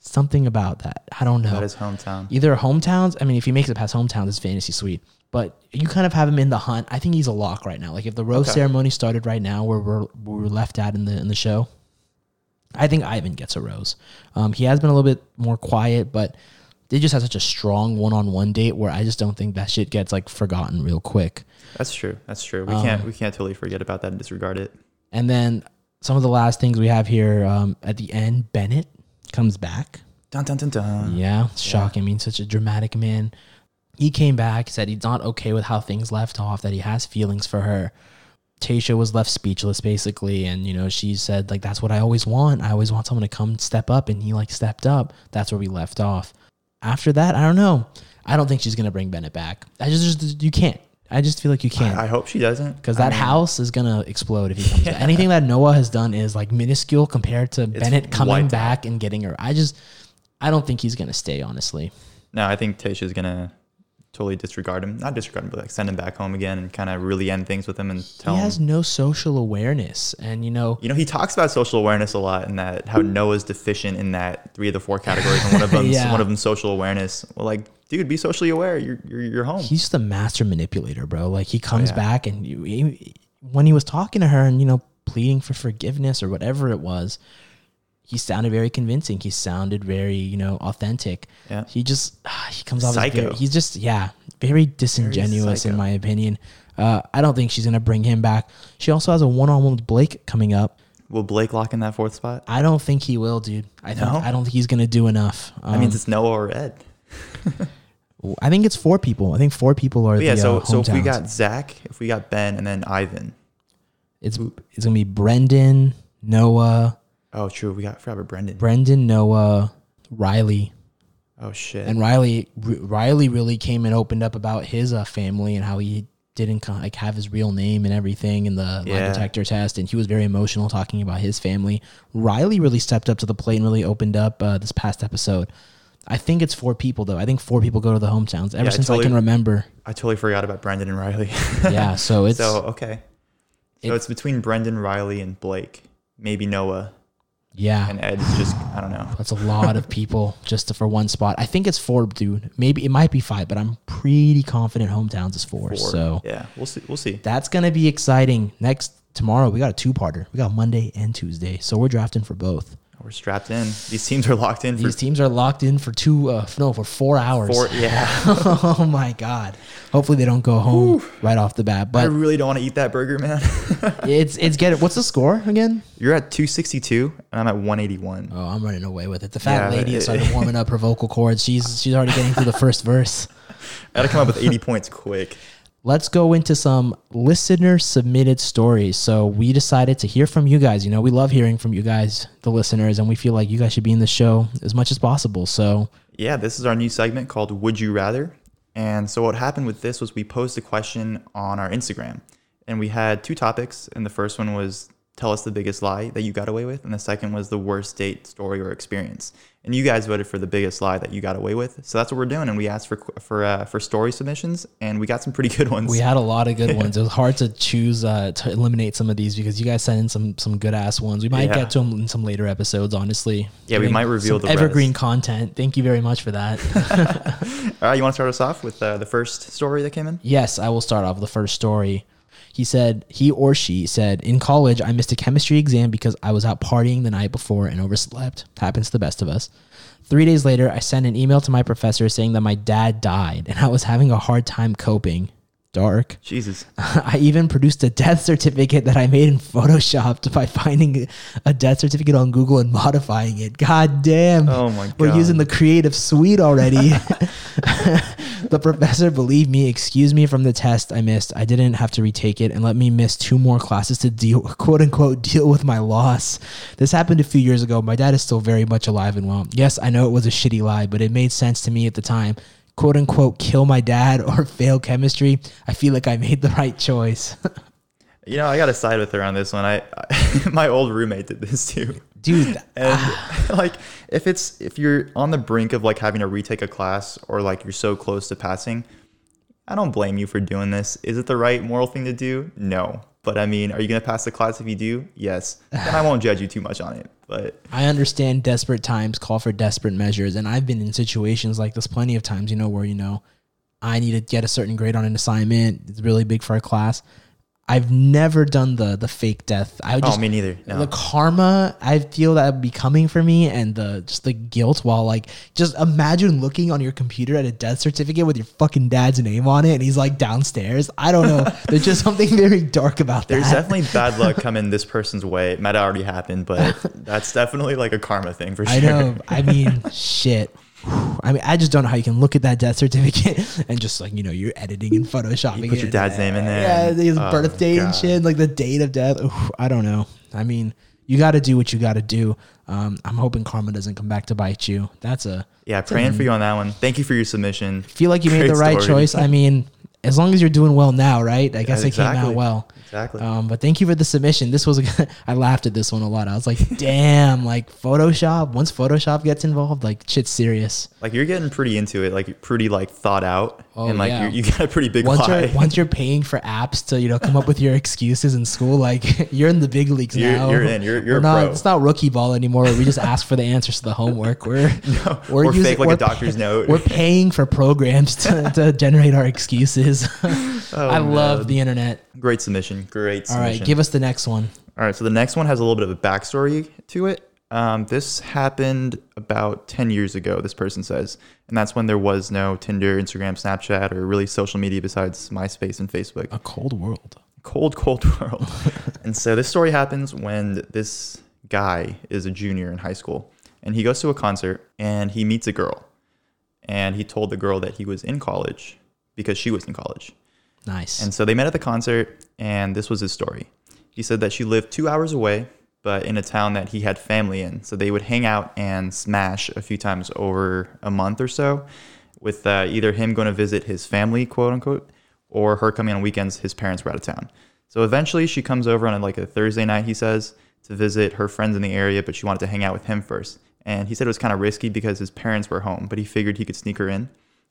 Something about that. I don't know That is hometown. either hometowns. I mean, if he makes it past hometowns, it's fantasy suite. But you kind of have him in the hunt. I think he's a lock right now. Like if the rose Okay. ceremony started right now, where we're where we're left at in the in the show, I think Ivan gets a rose. Um, he has been a little bit more quiet, but they just had such a strong one on one date where I just don't think that shit gets like forgotten real quick. That's true. That's true. We Um, can't we can't totally forget about that and disregard it. And then some of the last things we have here um, at the end, Bennett comes back. Dun dun dun dun. Yeah, shocking. I mean, such a dramatic man. He came back, said he's not okay with how things left off, that he has feelings for her. Tayshia was left speechless basically, and you know, she said, like, that's what I always want. I always want someone to come step up, and he like stepped up. That's where we left off. After that, I don't know. I don't think she's gonna bring Bennett back. I just, just you can't. I just feel like you can't I, I hope she doesn't. because that mean, house is gonna explode if he comes back. Anything that Noah has done is like minuscule compared to Bennett coming out. back and getting her. I just, I don't think he's gonna stay. Honestly, No, I think Tayshia's gonna totally disregard him. Not disregard him, but like send him back home again and kind of really end things with him and tell him. he him. has no social awareness, and you know, You know, he talks about social awareness a lot and that how Noah's deficient in that three of the four categories, and one of them, Yeah. one of them, social awareness. Well, like, dude, be socially aware. You're you're, you're home. he's just a master manipulator, bro. Like he comes oh, yeah. back and you, he, when he was talking to her and you know pleading for forgiveness or whatever it was, he sounded very convincing. He sounded very you know authentic. Yeah. He just ah, he comes off as Psycho. very, he's just yeah very disingenuous in my opinion. Uh, I don't think she's gonna bring him back. She also has a one on one with Blake coming up. Will Blake lock in that fourth spot? I don't think he will, dude. I think No? I don't think he's gonna do enough. Um, That means it's Noah or Ed. I think it's four people. I think four people are But yeah. the So uh, so if we got Zach, if we got Ben, and then Ivan. It's it's gonna be Brendan, Noah, Oh, true. We got I forgot about Brendan. Brendan, Noah, Riley, oh shit. and Riley. R- Riley really came and opened up about his uh, family and how he didn't like have his real name and everything in the lie detector test, and he was very emotional talking about his family. Riley really stepped up to the plate and really opened up uh, this past episode. I think it's four people though. I think four people go to the hometowns ever Yeah, since I totally- can remember. I totally forgot about Brendan and Riley. yeah, so it's so okay. So It- it's between Brendan, Riley, and Blake. Maybe Noah yeah. and Ed's just I don't know. That's a lot of people just for one spot. I think it's four, dude. Maybe it might be five, but I'm pretty confident hometowns is four. Four. So yeah, we'll see. We'll see. that's gonna be exciting. Next tomorrow, we got a two-parter. We got Monday and Tuesday, so we're drafting for both. We're strapped in. These teams are locked in These teams are locked in for two, uh, no, for four hours. four. Yeah. oh my god! Hopefully they don't go home right off the bat. But I really don't want to eat that burger, man. it's it's get it. What's the score again? You're at 262 and I'm at 181. Oh, I'm running away with it. The fat Yeah, lady has started warming up her vocal cords. She's she's already getting through the first verse. I gotta come up with 80 points quick. Let's go into some listener submitted stories. So we decided to hear from you guys. You know, we love hearing from you guys, the listeners, and we feel like you guys should be in the show as much as possible. So Yeah, this is our new segment called Would You Rather. And so what happened with this was we posed a question on our Instagram. And we had two topics. And the first one was tell us the biggest lie that you got away with. And the second was the worst date story or experience. And you guys voted for the biggest lie that you got away with. So that's what we're doing. And we asked for for uh, for story submissions, and we got some pretty good ones. we had a lot of good ones. It was hard to choose uh, to eliminate some of these because you guys sent in some some good ass ones. We might Yeah. get to them in some later episodes. Honestly, Yeah, we might reveal the evergreen content. Thank you very much for that. All right, you want to start us off with uh, the first story that came in? Yes, I will start off with the first story. He said, he or she said, in college, I missed a chemistry exam because I was out partying the night before and overslept. Happens to the best of us. Three days later, I sent an email to my professor saying that my dad died and I was having a hard time coping. Dark. Jesus. I even produced a death certificate that I made in Photoshop by finding a death certificate on Google and modifying it. God damn. Oh my God. We're using the creative suite already. the professor believed me, excused me from the test I missed. I didn't have to retake it and let me miss two more classes to deal, quote unquote, deal with my loss. This happened a few years ago. My dad is still very much alive and well. Yes, I know it was a shitty lie, but it made sense to me at the time. Quote unquote, kill my dad or fail chemistry. I feel like I made the right choice. You know, I got to side with her on this one. I, I my old roommate did this too. Dude, And ah. like if it's if you're on the brink of like having to retake a class or like you're so close to passing, I don't blame you for doing this. Is it the right moral thing to do? No. But I mean, are you going to pass the class if you do? Yes. Then I won't judge you too much on it. But I understand desperate times call for desperate measures, and I've been in situations like this plenty of times, you know, where you know I need to get a certain grade on an assignment. It's really big for a class. I've never done the the fake death. I would oh, just me neither. No. the karma I feel that would be coming for me, and the just the guilt. While like, just imagine looking on your computer at a death certificate with your fucking dad's name on it, and he's like downstairs. I don't know. There's just something very dark about There's that. There's definitely bad luck coming this person's way. It might have already happened, but that's definitely like a karma thing for sure. I know. I mean, shit. I mean, I just don't know how you can look at that death certificate and just like you know you're editing and photoshopping. You put your dad's name in there Yeah, his oh, birth date and shit, like the date of death. Oof, I don't know. I mean, you got to do what you got to do. Um, I'm hoping karma doesn't come back to bite you. That's a Yeah, praying for you on that one. Thank you for your submission. feel like you made the right story. choice. I mean, as long as you're doing well now, right? I guess it came out well. Exactly. Um, but thank you for the submission. This was a, I laughed at this one a lot. I was like, damn, like Photoshop. Once Photoshop gets involved, like shit's serious. like you're getting pretty into it, like pretty like thought out, Oh, and like yeah. you got a pretty big Once lie. you're once you're paying for apps to you know come up with your excuses in school, like you're in the big leagues You're- now. you're in. You're- you're a not. pro. It's not rookie ball anymore. We just ask for the answers to the homework. We're no, we're using- fake like we're a doctor's note. We're paying for programs to, to generate our excuses. Oh, I love the internet. Great submission. Great All submission. right, give us the next one. All right, so the next one has a little bit of a backstory to it. Um, this happened about 10 years ago, this person says. And that's when there was no Tinder, Instagram, Snapchat, or really social media besides MySpace and Facebook. A cold world. Cold, cold world. and so this story happens when this guy is a junior in high school. And he goes to a concert and he meets a girl. And he told the girl that he was in college because she was in college. Nice. And so they met at the concert, and this was his story. He said that she lived two hours away, but in a town that he had family in. So they would hang out and smash a few times over a month or so, with uh, either him going to visit his family, quote unquote, or her coming on weekends. His parents were out of town. So eventually she comes over on like a Thursday night, he says, to visit her friends in the area, but she wanted to hang out with him first. And he said it was kind of risky because his parents were home, but he figured he could sneak her in.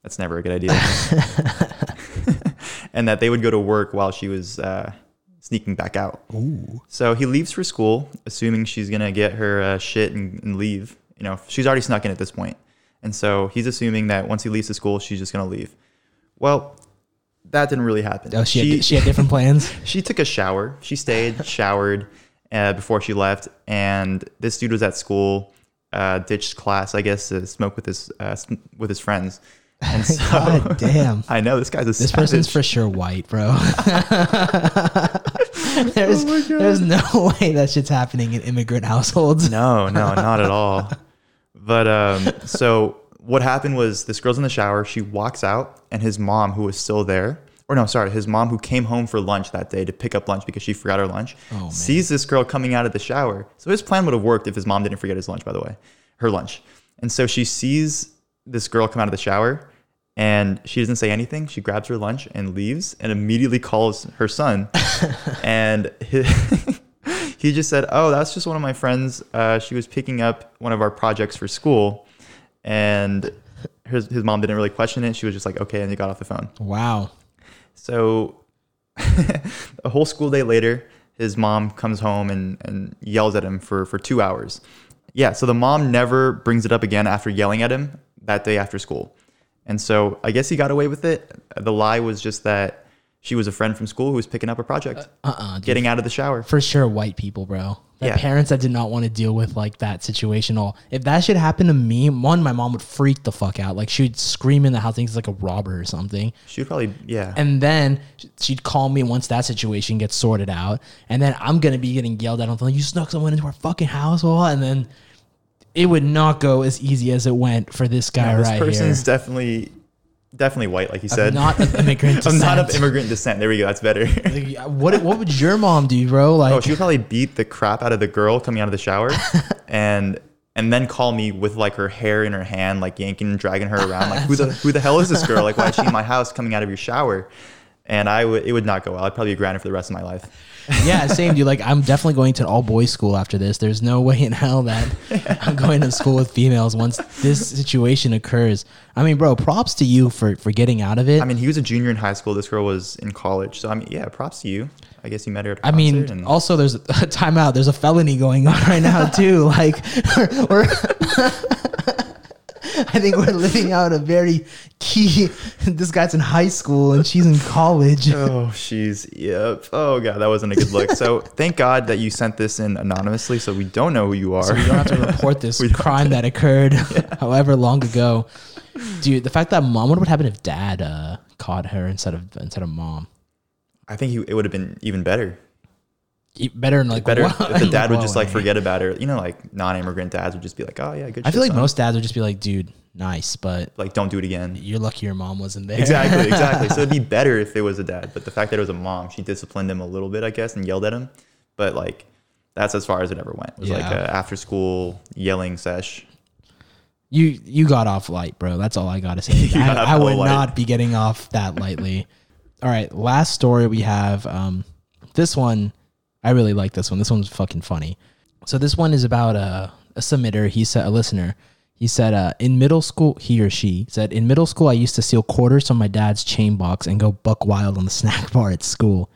That's never a good idea. and that they would go to work while she was uh, sneaking back out. Ooh. So he leaves for school, assuming she's gonna get her uh, shit and, and leave. You know, she's already snuck in at this point. and so he's assuming that once he leaves the school, she's just gonna leave. Well, that didn't really happen. Oh, she, had, she had different plans. she took a shower. She stayed, showered uh, before she left, and this dude was at school, uh, ditched class, I guess, to smoke with his uh, with his friends. And so, God damn. I know this guy's a This person's for sure white, bro. there's Oh there's no way that shit's happening in immigrant households. No, no, not at all. But um, so what happened was this girl's in the shower. She walks out, and his mom, who was still there, or no, sorry, his mom, who came home for lunch that day to pick up lunch because she forgot her lunch, Oh, sees this girl coming out of the shower. So his plan would have worked if his mom didn't forget his lunch, by the way, her lunch. And so she sees this girl come out of the shower. And she doesn't say anything. She grabs her lunch and leaves, and immediately calls her son. and he, he just said, "Oh, that's just one of my friends. Uh, she was picking up one of our projects for school, and his his mom didn't really question it. She was just like, okay, and he got off the phone. Wow. So a whole school day later, his mom comes home and, and yells at him for, for two hours. Yeah, so the mom never brings it up again after yelling at him that day after school. And so I guess he got away with it. The lie was just that she was a friend from school who was picking up a project, Uh-uh. dude. getting out of the shower. For sure, white people, bro. Like Yeah. parents that did not want to deal with like that situation. All if that should happen to me, one, my mom would freak the fuck out. Like she'd scream in the house, think it's like a robber or something. She would probably, yeah. And then she'd call me once that situation gets sorted out. And then I'm gonna be getting yelled at on the phone, you snuck someone into our fucking house, blah, blah," and then it would not go as easy as it went for this guy right? this right person's here. definitely, definitely white, like you said. not of immigrant I'm not of immigrant descent. There we go. That's better. Like, what what would your mom do, bro? Like Oh, she would probably beat the crap out of the girl coming out of the shower, and and then call me with like her hair in her hand, like yanking and dragging her around. Like who the who the hell is this girl? Like why is she in my house coming out of your shower? And I would it would not go well. I'd probably be grounded for the rest of my life. yeah, same dude. Like I'm definitely going to an all boys school after this. There's no way in hell that I'm going to school with females once this situation occurs. I mean, bro, props to you for for getting out of it. I mean, he was a junior in high school. This girl was in college. So I mean, yeah, props to you. I guess you met her at a I mean, and- also there's a timeout. There's a felony going on right now too. Like, we're, I think we're living out a very key. This guy's in high school and she's in college. Oh, she's yep. Oh god, that wasn't a good look. So thank God that you sent this in anonymously, so we don't know who you are. So we don't have to report this crime that occurred however long ago. Dude, the fact that mom, what would happen if dad uh, caught her instead of instead of mom? I think he, it would have been even better. Better than like better if the dad would just like forget about her. You know, like non-immigrant dads would just be like, "Oh yeah, good." I feel like son." most dads would just be like, dude, nice, but like don't do it again. you're lucky your mom wasn't there. Exactly, exactly. so it'd be better if it was a dad, but the fact that it was a mom, she disciplined him a little bit, I guess, and yelled at him. But like, that's as far as it ever went. It was like a after school yelling sesh. You you got off light, bro. That's all I gotta say. Got I, off I would light. not be getting off that lightly. All right, last story we have. Um, this one, I really like this one. This one's fucking funny. So this one is about a, a submitter. He said a listener. He said, uh, in middle school, he or she said, in middle school, I used to steal quarters from my dad's chain box and go buck wild on the snack bar at school.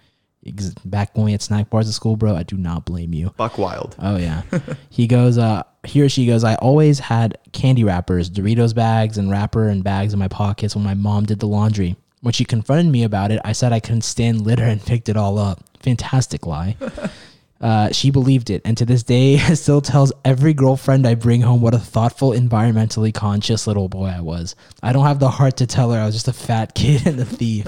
Back when we had snack bars at school, bro, I do not blame you. Buck Wild. Oh yeah. he goes, uh, he or she goes, I always had candy wrappers, Doritos bags, and wrapper and bags in my pockets when my mom did the laundry. When she confronted me about it, I said I couldn't stand litter and picked it all up. Fantastic lie. Uh, she believed it, and to this day, still tells every girlfriend I bring home what a thoughtful, environmentally conscious little boy I was. I don't have the heart to tell her I was just a fat kid and a thief.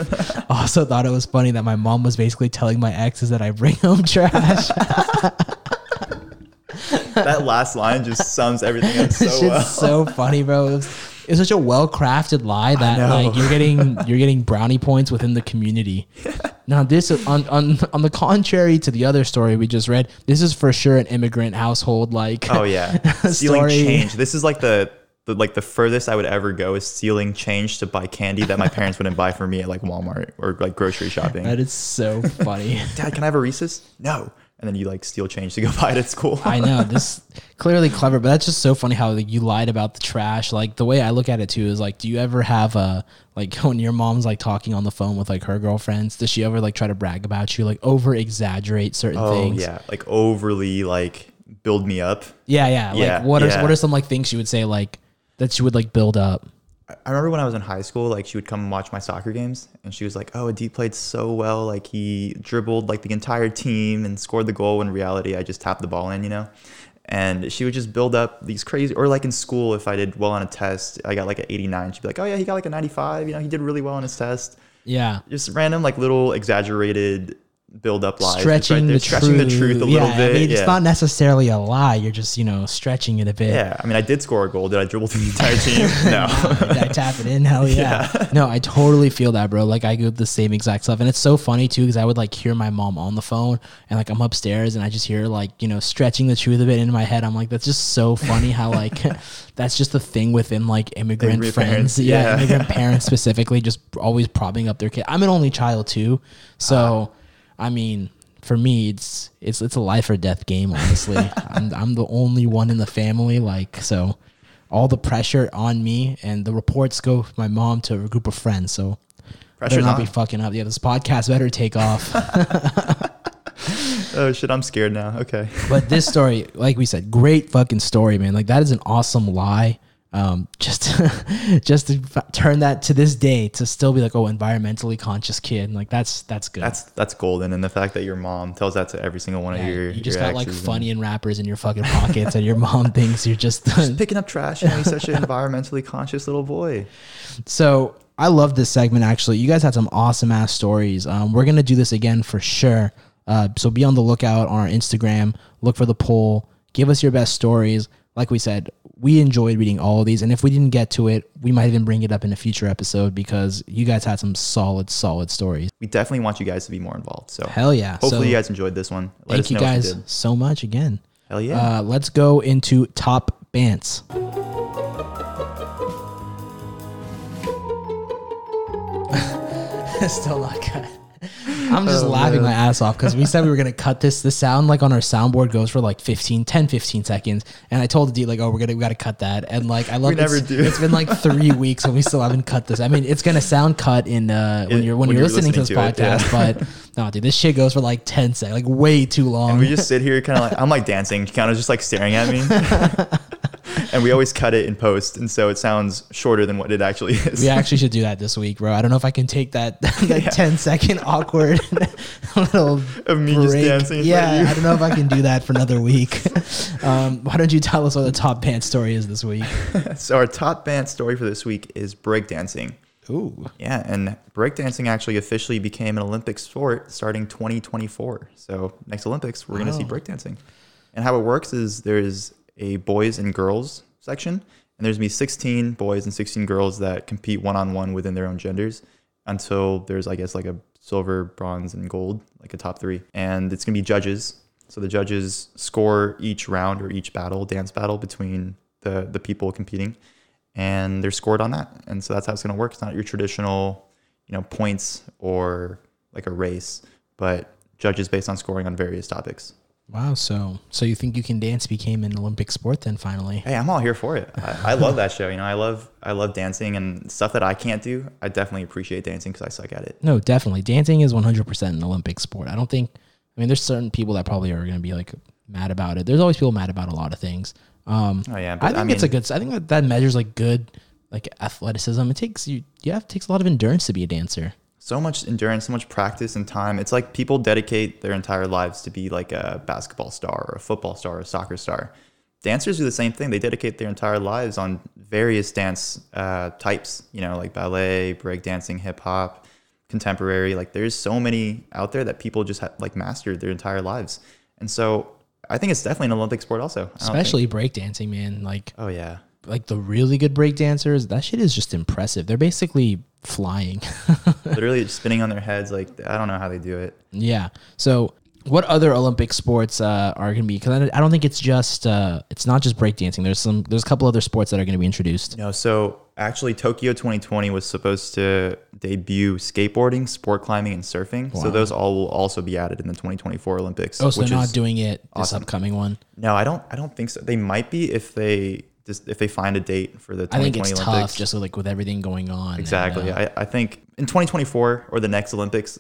also, thought it was funny that my mom was basically telling my exes that I bring home trash. that last line just sums everything up so shit's well. so funny, bro. It was, it was such a well crafted lie that like you're getting you're getting brownie points within the community. Now this on on on the contrary to the other story we just read, this is for sure an immigrant household like Oh yeah, stealing change. This is like the, the like the furthest I would ever go is stealing change to buy candy that my parents wouldn't buy for me at like Walmart or like grocery shopping. that is so funny. Dad, can I have a Reese's? No. And then you like steal change to go buy it at school. I know this clearly clever, but that's just so funny how like, you lied about the trash. Like the way I look at it too is like, do you ever have a like when your mom's like talking on the phone with like her girlfriends? Does she ever like try to brag about you, like over exaggerate certain oh things? yeah, like overly like build me up. Yeah, yeah. Yeah, like what are what are some like things she would say like that she would like build up? I remember when I was in high school, like she would come and watch my soccer games, and she was like, "Oh, Adit played so well. Like he dribbled like the entire team and scored the goal. In reality, I just tapped the ball in, you know." And she would just build up these crazy, or like in school, if I did well on a test, I got like an 89. She'd be like, "Oh yeah, he got like a 95. You know, he did really well on his test." Yeah. Just random, like little exaggerated build up lies. Stretching, right the, stretching truth. the truth a yeah, little bit. I mean, yeah. it's not necessarily a lie. You're just, you know, stretching it a bit. yeah, I mean, I did score a goal. Did I dribble through the entire team? No. Did I tap it in? Hell yeah. No, I totally feel that, bro. Like I go the same exact stuff. And it's so funny too, because I would like hear my mom on the phone and like I'm upstairs and I just hear like, you know, stretching the truth a bit in my head. I'm like, that's just so funny how like that's just the thing within like immigrant Immigrant friends. parents, Yeah, yeah. immigrant parents specifically, just always propping up their kid. I'm an only child too. So ah. I mean, for me, it's it's it's a life or death game. Honestly, I'm I'm the only one in the family. Like so, all the pressure on me, and the reports go from my mom to a group of friends. So better not on. be fucking up. Yeah, this podcast better take off. Oh shit, I'm scared now. Okay. but this story, like we said, great fucking story, man. Like that is an awesome lie. Um, just just to f- turn that to this day to still be like, oh, environmentally conscious kid. Like that's that's good. That's that's golden, and the fact that your mom tells that to every single one of your you just your got like exes and- funny and rappers in your fucking pockets, and your mom thinks you're just. picking up trash. Know, he's such an environmentally conscious little boy. so I love this segment. Actually, you guys had some awesome ass stories. Um, we're gonna do this again for sure. Uh, so be on the lookout on our Instagram. Look for the poll. Give us your best stories. Like we said, we enjoyed reading all of these, and if we didn't get to it, we might even bring it up in a future episode because you guys had some solid, solid stories. We definitely want you guys to be more involved. So Hell yeah! hopefully so you guys enjoyed this one. Let thank us you guys did. so much again. Hell yeah. Uh, let's go into top bants. Still not cut. I'm just Oh, laughing man. my ass off because we said we were gonna cut this. The sound like on our soundboard goes for like 15, 10, 15 seconds, and I told the D like, "Oh, we're gonna we gotta cut that." And like, I love We never do. It's been like three weeks and we still haven't cut this. I mean, it's gonna sound cut in uh, when It- you're when, when you're, you're listening, to this listening to it, podcast, yeah. but no, dude, this shit goes for like ten seconds, like way too long. and we just sit here, kind of like I'm like dancing, kind of just like staring at me. and we always cut it in post, and so it sounds shorter than what it actually is. We actually should do that this week, bro. I don't know if I can take that that Yeah. 10 second awkward little Of me just break. dancing front of Yeah. I don't know if I can do that for another week. Um, why don't you tell us what the top bants story is this week? so our top band story for this week is breakdancing. Ooh, Yeah, and breakdancing actually officially became an Olympic sport starting 2024. So next Olympics, we're going to see breakdancing. And how it works is there's a boys and girls section, and there's to be 16 boys and 16 girls that compete one on one within their own genders until there's, I guess, like a silver, bronze, and gold, like a top three. And it's to be judges. So the judges score each round or each battle, dance battle between the, the people competing and they're scored on that. And so that's how it's to work. It's not your traditional, you know, points or like a race, but judges based on scoring on various topics. Wow. So, so you think you can dance became an Olympic sport then finally? Hey, I'm all here for it. I, I love that show. You know, I love I love dancing and stuff that I can't do. I definitely appreciate dancing because I suck at it. No, definitely. Dancing is 100% an Olympic sport. I don't think, I mean, there's certain people that probably are going to be like mad about it. There's always people mad about a lot of things. Um, Oh yeah, I think I, mean, it's a good, I think that, that measures like good, like athleticism. It takes you, yeah, it takes a lot of endurance to be a dancer. So much endurance, so much practice and time. It's like people dedicate their entire lives to be like a basketball star or a football star or a soccer star. Dancers do the same thing. They dedicate their entire lives on various dance uh, types, you know, like ballet, breakdancing, hip hop, contemporary. Like there's so many out there that people just have like mastered their entire lives. And so I think it's definitely an Olympic sport also. Especially breakdancing, man. Like, oh yeah. Like the really good break dancers, that shit is just impressive. They're basically flying. Literally spinning on their heads. Like I don't know how they do it. yeah. So, what other Olympic sports uh, are going to be? Because I don't think it's just uh, it's not just breakdancing. There's some there's a couple other sports that are going to be introduced. No, so actually Tokyo 2020 was supposed to debut skateboarding, sport climbing, and surfing. So those all will also be added in the 2024 Olympics. Oh, so which they're not doing it this awesome. upcoming one. No, I don't. I don't think so. They might be if they just if they find a date for the I think 2020 it's Olympics. tough, just like with everything going on. and, exactly. uh, I, I think in 2024 or the next Olympics,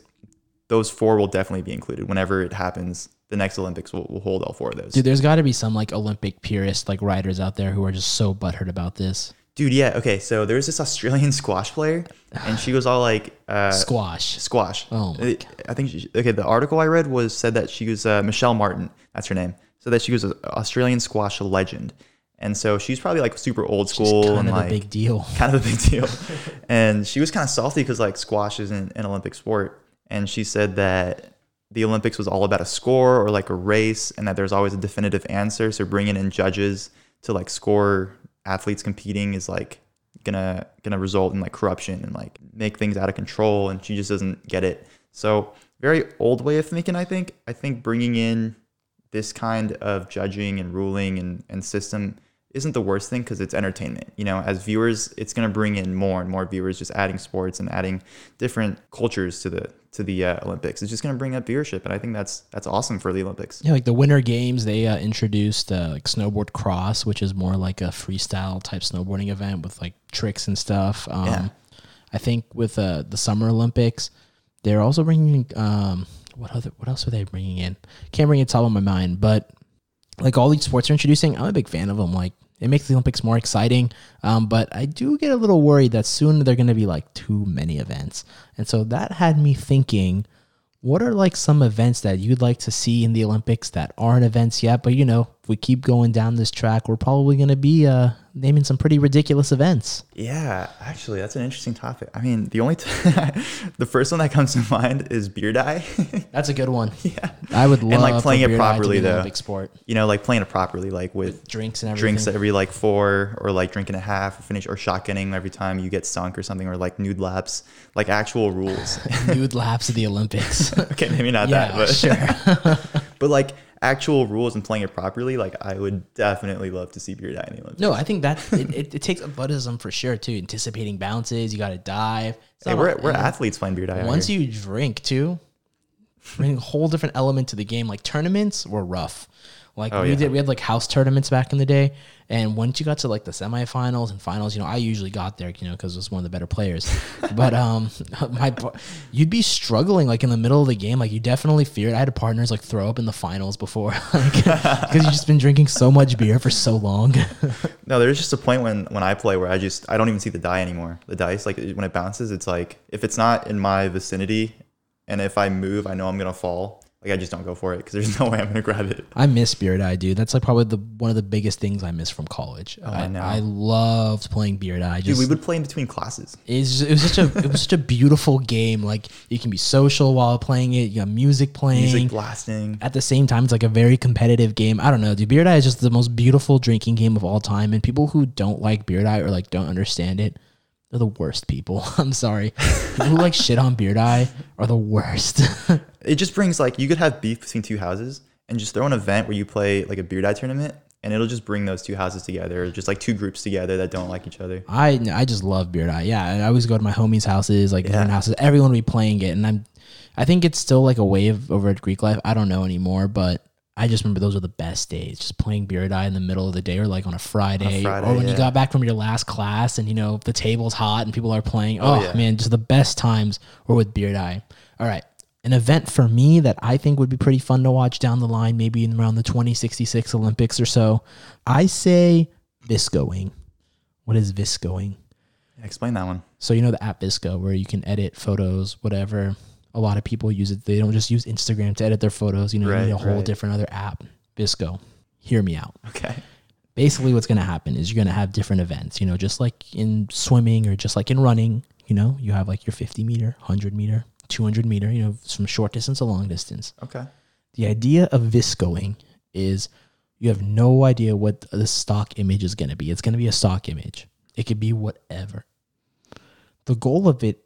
those four will definitely be included. Whenever it happens, the next Olympics will, will hold all four of those. dude, there's got to be some like Olympic purist like riders out there who are just so butthurt about this Dude, yeah. Okay, so there's this Australian squash player, and she was all like, uh, squash. squash. Oh my Uh, I think she, okay. The article I read was said that she was uh, Michelle Martin. That's her name. So that she was an Australian squash legend, and so she's probably like super old school kind and of like a big deal. kind of a big deal. and she was kind of salty because like squash isn't an Olympic sport, and she said that the Olympics was all about a score or like a race, and that there's always a definitive answer. So bringing in judges to like score athletes competing is like gonna gonna result in like corruption and like make things out of control, and she just doesn't get it. So very old way of thinking. I think. I think bringing in this kind of judging and ruling and, and system isn't the worst thing because it's entertainment. You know, as viewers, it's going to bring in more and more viewers, just adding sports and adding different cultures to the to the uh, Olympics. It's just going to bring up viewership, and I think that's that's awesome for the Olympics. Yeah, like the Winter Games, they uh, introduced uh, like snowboard cross, which is more like a freestyle type snowboarding event with like tricks and stuff. Um, Yeah. I think with uh, the Summer Olympics, they're also bringing um, what other what else are they bringing in? Can't bring it top of my mind, but like all these sports are introducing, I'm a big fan of them. Like it makes the Olympics more exciting, um, but I do get a little worried that soon they're going to be like too many events, and so that had me thinking what are like some events that you'd like to see in the Olympics that aren't events yet? But you know, if we keep going down this track, we're probably going to be uh, naming some pretty ridiculous events. Yeah, actually, that's an interesting topic. I mean, the only t- the first one that comes to mind is beer die. That's a good one. yeah, I would love like, playing it properly, though. Olympic sport, you know, like playing it properly, like with drinks and everything. drinks every like four or like drinking a half or finish or shotgunning every time you get sunk or something or like nude laps like actual rules nude laps of the Olympics. okay maybe not yeah, that but sure. but like actual rules and playing it properly like i would definitely love to see beer die in the olympics No, I think that it, it, it takes athleticism for sure too. Anticipating bounces, you got to dive. It's hey, we're, we're athletes playing beer die out Once here. you drink too, bring a whole different element to the game. Like tournaments were rough. Like Oh, we yeah. did, we had like house tournaments back in the day, and once you got to like the semifinals and finals, you know, I usually got there, you know, because I was one of the better players. but um, my you'd be struggling like in the middle of the game, like you definitely feared. I had partners like throw up in the finals before, like because you've just been drinking so much beer for so long. no there's just a point when when i play where i just i don't even see the die anymore the dice like when it bounces it's like if it's not in my vicinity and if i move i know i'm gonna fall like i just don't go for it because there's no way i'm gonna grab it I miss Beer Die, dude. That's like probably the one of the biggest things I miss from college. Oh, I know. I loved playing Beer Die. dude we would play in between classes It's just, it was such a it was such a beautiful game. Like you can be social while playing it. You got music playing. music blasting At the same time, it's like a very competitive game. I don't know. Dude, Beer Die is just the most beautiful drinking game of all time. And people who don't like Beer Die or like don't understand it, they're the worst people. I'm sorry. people who like shit on Beer Die are the worst. it just brings like you could have beef between two houses and just throw an event where you play like a beer die tournament and it'll just bring those two houses together, just like two groups together that don't like each other. I I just love Beer Die. Yeah, I always go to my homies' houses, like different Yeah. houses. Everyone will be playing it, and I'm, I think it's still like a wave over at Greek Life. I don't know anymore, but I just remember those were the best days, just playing Beer Die in the middle of the day, or like on a Friday, Friday, or when you got back from your last class, and you know the table's hot and people are playing. Oh, oh, yeah. man, just the best times were with Beer Die. All right. An event for me that I think would be pretty fun to watch down the line, maybe in around the 2066 Olympics or so. I say Viscoing. What is Viscoing? Explain that one. So you know the app VSCO where you can edit photos, whatever. A lot of people use it. They don't just use Instagram to edit their photos. You know, you need a whole right. different other app. VSCO. Hear me out. Okay. Basically, what's going to happen is you're going to have different events. You know, just like in swimming or just like in running. You know, you have like your 50 meter, 100 meter, 200 meter. You know, from short distance to long distance. Okay. The idea of viscoing is you have no idea what the stock image is going to be. It's going to be a stock image. It could be whatever. The goal of it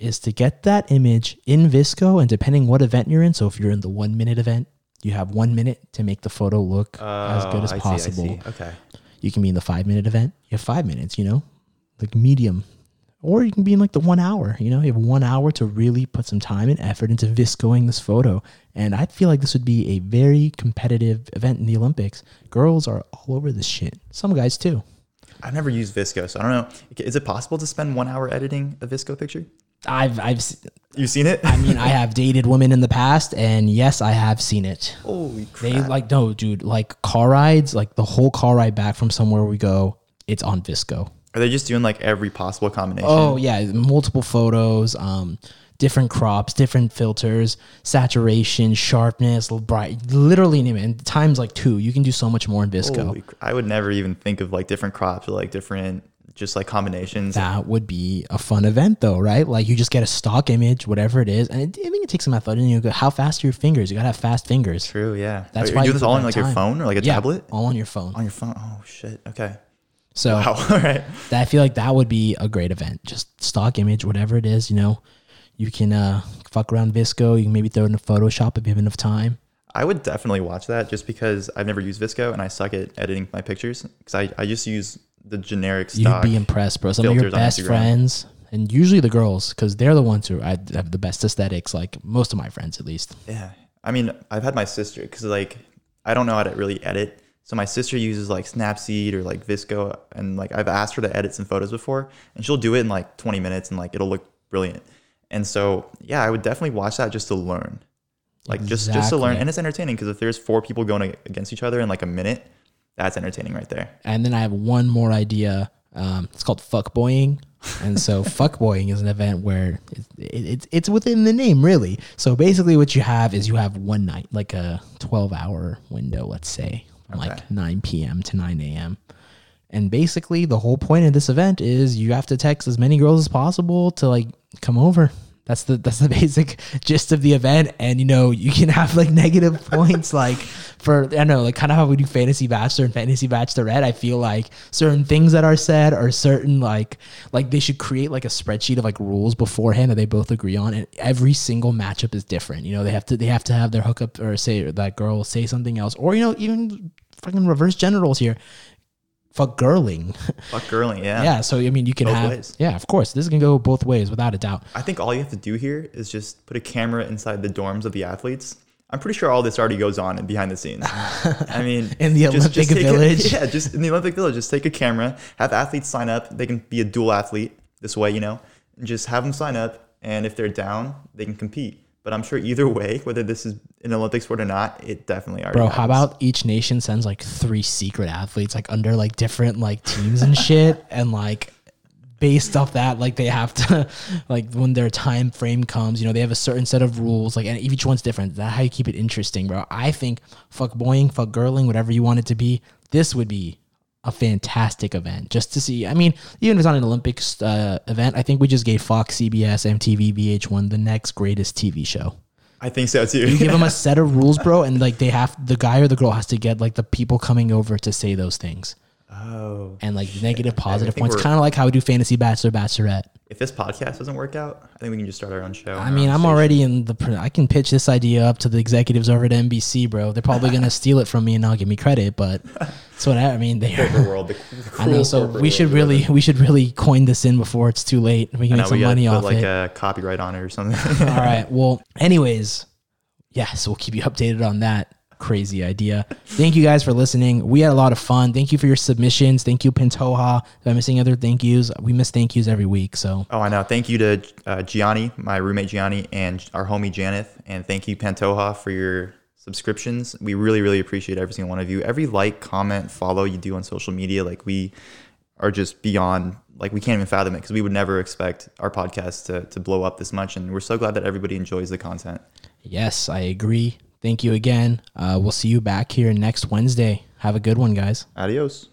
is to get that image in VSCO, and depending what event you're in. So if you're in the one minute event, you have one minute to make the photo look as good Oh, as I see, I possible. see. Okay. You can be in the five minute event. You have five minutes, you know, like medium. Or you can be in like the one hour, you know, you have one hour to really put some time and effort into viscoing this photo. And I feel like this would be a very competitive event in the Olympics. Girls are all over this shit. Some guys too. I've never used VSCO, so I don't know. Is it possible to spend one hour editing a VSCO picture? I've, I've, You've seen it? I mean, I have dated women in the past, and yes, I have seen it. Holy They crap. like, no, dude, like car rides, like the whole car ride back from somewhere we go, it's on VSCO. Are they just doing like every possible combination? Oh yeah, multiple photos, um, different crops, different filters, saturation, sharpness, bright, literally name it. And times like two, you can do so much more in VSCO. Holy I would never even think of like different crops or like different just like combinations. That would be a fun event though, right? Like you just get a stock image, whatever it is, and it, I think it takes some effort. And you go, how fast are your fingers? You gotta have fast fingers. True, yeah. That's Are why you do this all on like your phone or like a Yeah, tablet? all on your phone. On your phone. Oh shit. Okay. So Wow. all right. that I feel like that would be a great event. Just stock image, whatever it is, you know. You can uh, fuck around VSCO. You can maybe throw it in a Photoshop if you have enough time. I would definitely watch that just because I've never used VSCO and I suck at editing my pictures because I, I just use the generic You'd stock. be impressed, bro. Some of your filters on best Instagram. friends, and usually the girls, because they're the ones who I have the best aesthetics. Like most of my friends, at least. Yeah. I mean, I've had my sister because like I don't know how to really edit. So my sister uses like Snapseed or like VSCO, and like I've asked her to edit some photos before, and she'll do it in like 20 minutes, and like it'll look brilliant. And so yeah, I would definitely watch that just to learn, like just just to learn, Exactly. and it's entertaining because if there's four people going against each other in like a minute, that's entertaining right there. And then I have one more idea. Um, it's called fuckboying. And so fuckboying is an event where it's, it's it's within the name, really. So basically, what you have is you have one night, like a twelve hour window, let's say, Okay. like nine p.m. to nine a.m. And basically, the whole point of this event is you have to text as many girls as possible to like come over. That's the that's the basic gist of the event. And you know, you can have like negative points like for I don't know, like kind of how we do fantasy bachelor and fantasy bachelorette. I feel like certain things that are said or certain like like they should create like a spreadsheet of like rules beforehand that they both agree on and every single matchup is different. You know, they have to they have to have their hookup or say or that girl say something else. Or, you know, even fucking reverse genitals here. Fuck girling. Fuck girling, yeah. yeah. So I mean you can Both have ways. Yeah, of course. This can go both ways without a doubt. I think all you have to do here is just put a camera inside the dorms of the athletes. I'm pretty sure all this already goes on in behind the scenes. I mean, In the Olympic take a- Village? yeah, just in the Olympic Village, just take a camera, have athletes sign up. They can be a dual athlete this way, you know, and just have them sign up. And if they're down, they can compete. But I'm sure either way, whether this is an Olympic sport or not, it definitely already. Bro, how about each nation sends like three secret athletes like under like different like teams and shit? And like based off that like they have to like when their time frame comes you know they have a certain set of rules like and each one's different. That's how you keep it interesting bro. I think fuck boying fuck girling whatever you want it to be this would be a fantastic event just to see i mean even if it's not an olympics uh, event i think we just gave fox cbs mtv vh1 the next greatest tv show I think so too. you give them a set of rules, bro, and like they have the guy or the girl has to get like the people coming over to say those things. Oh, and like negative, positive points, kind of like how we do fantasy bachelor, bachelorette. if this podcast doesn't work out, I think we can just start our own show. I mean, I'm already in the. I can pitch this idea up to the executives over at NBC, bro. They're probably gonna steal it from me and not give me credit, but that's what I, I mean. They corporate world. The, the I know. So we should really, we should really coin this in before it's too late. We can make some money off like it. Like a copyright on it or something. All right. Well, anyways, yeah. So we'll keep you updated on that crazy idea. Thank you guys for listening. We had a lot of fun. Thank you for your submissions. Thank you, Pantoja. If I'm missing other thank yous, we miss thank yous every week. So Oh, I know. Thank you to uh, Gianni, my roommate Gianni, and our homie Janeth, and thank you Pantoja for your subscriptions. We really, really appreciate every single one of you. Every like, comment, follow you do on social media, like we are just beyond. Like we can't even fathom it because we would never expect our podcast to to blow up this much, and we're so glad that everybody enjoys the content. yes, I agree. Thank you again. Uh, we'll see you back here next Wednesday. Have a good one, guys. Adios.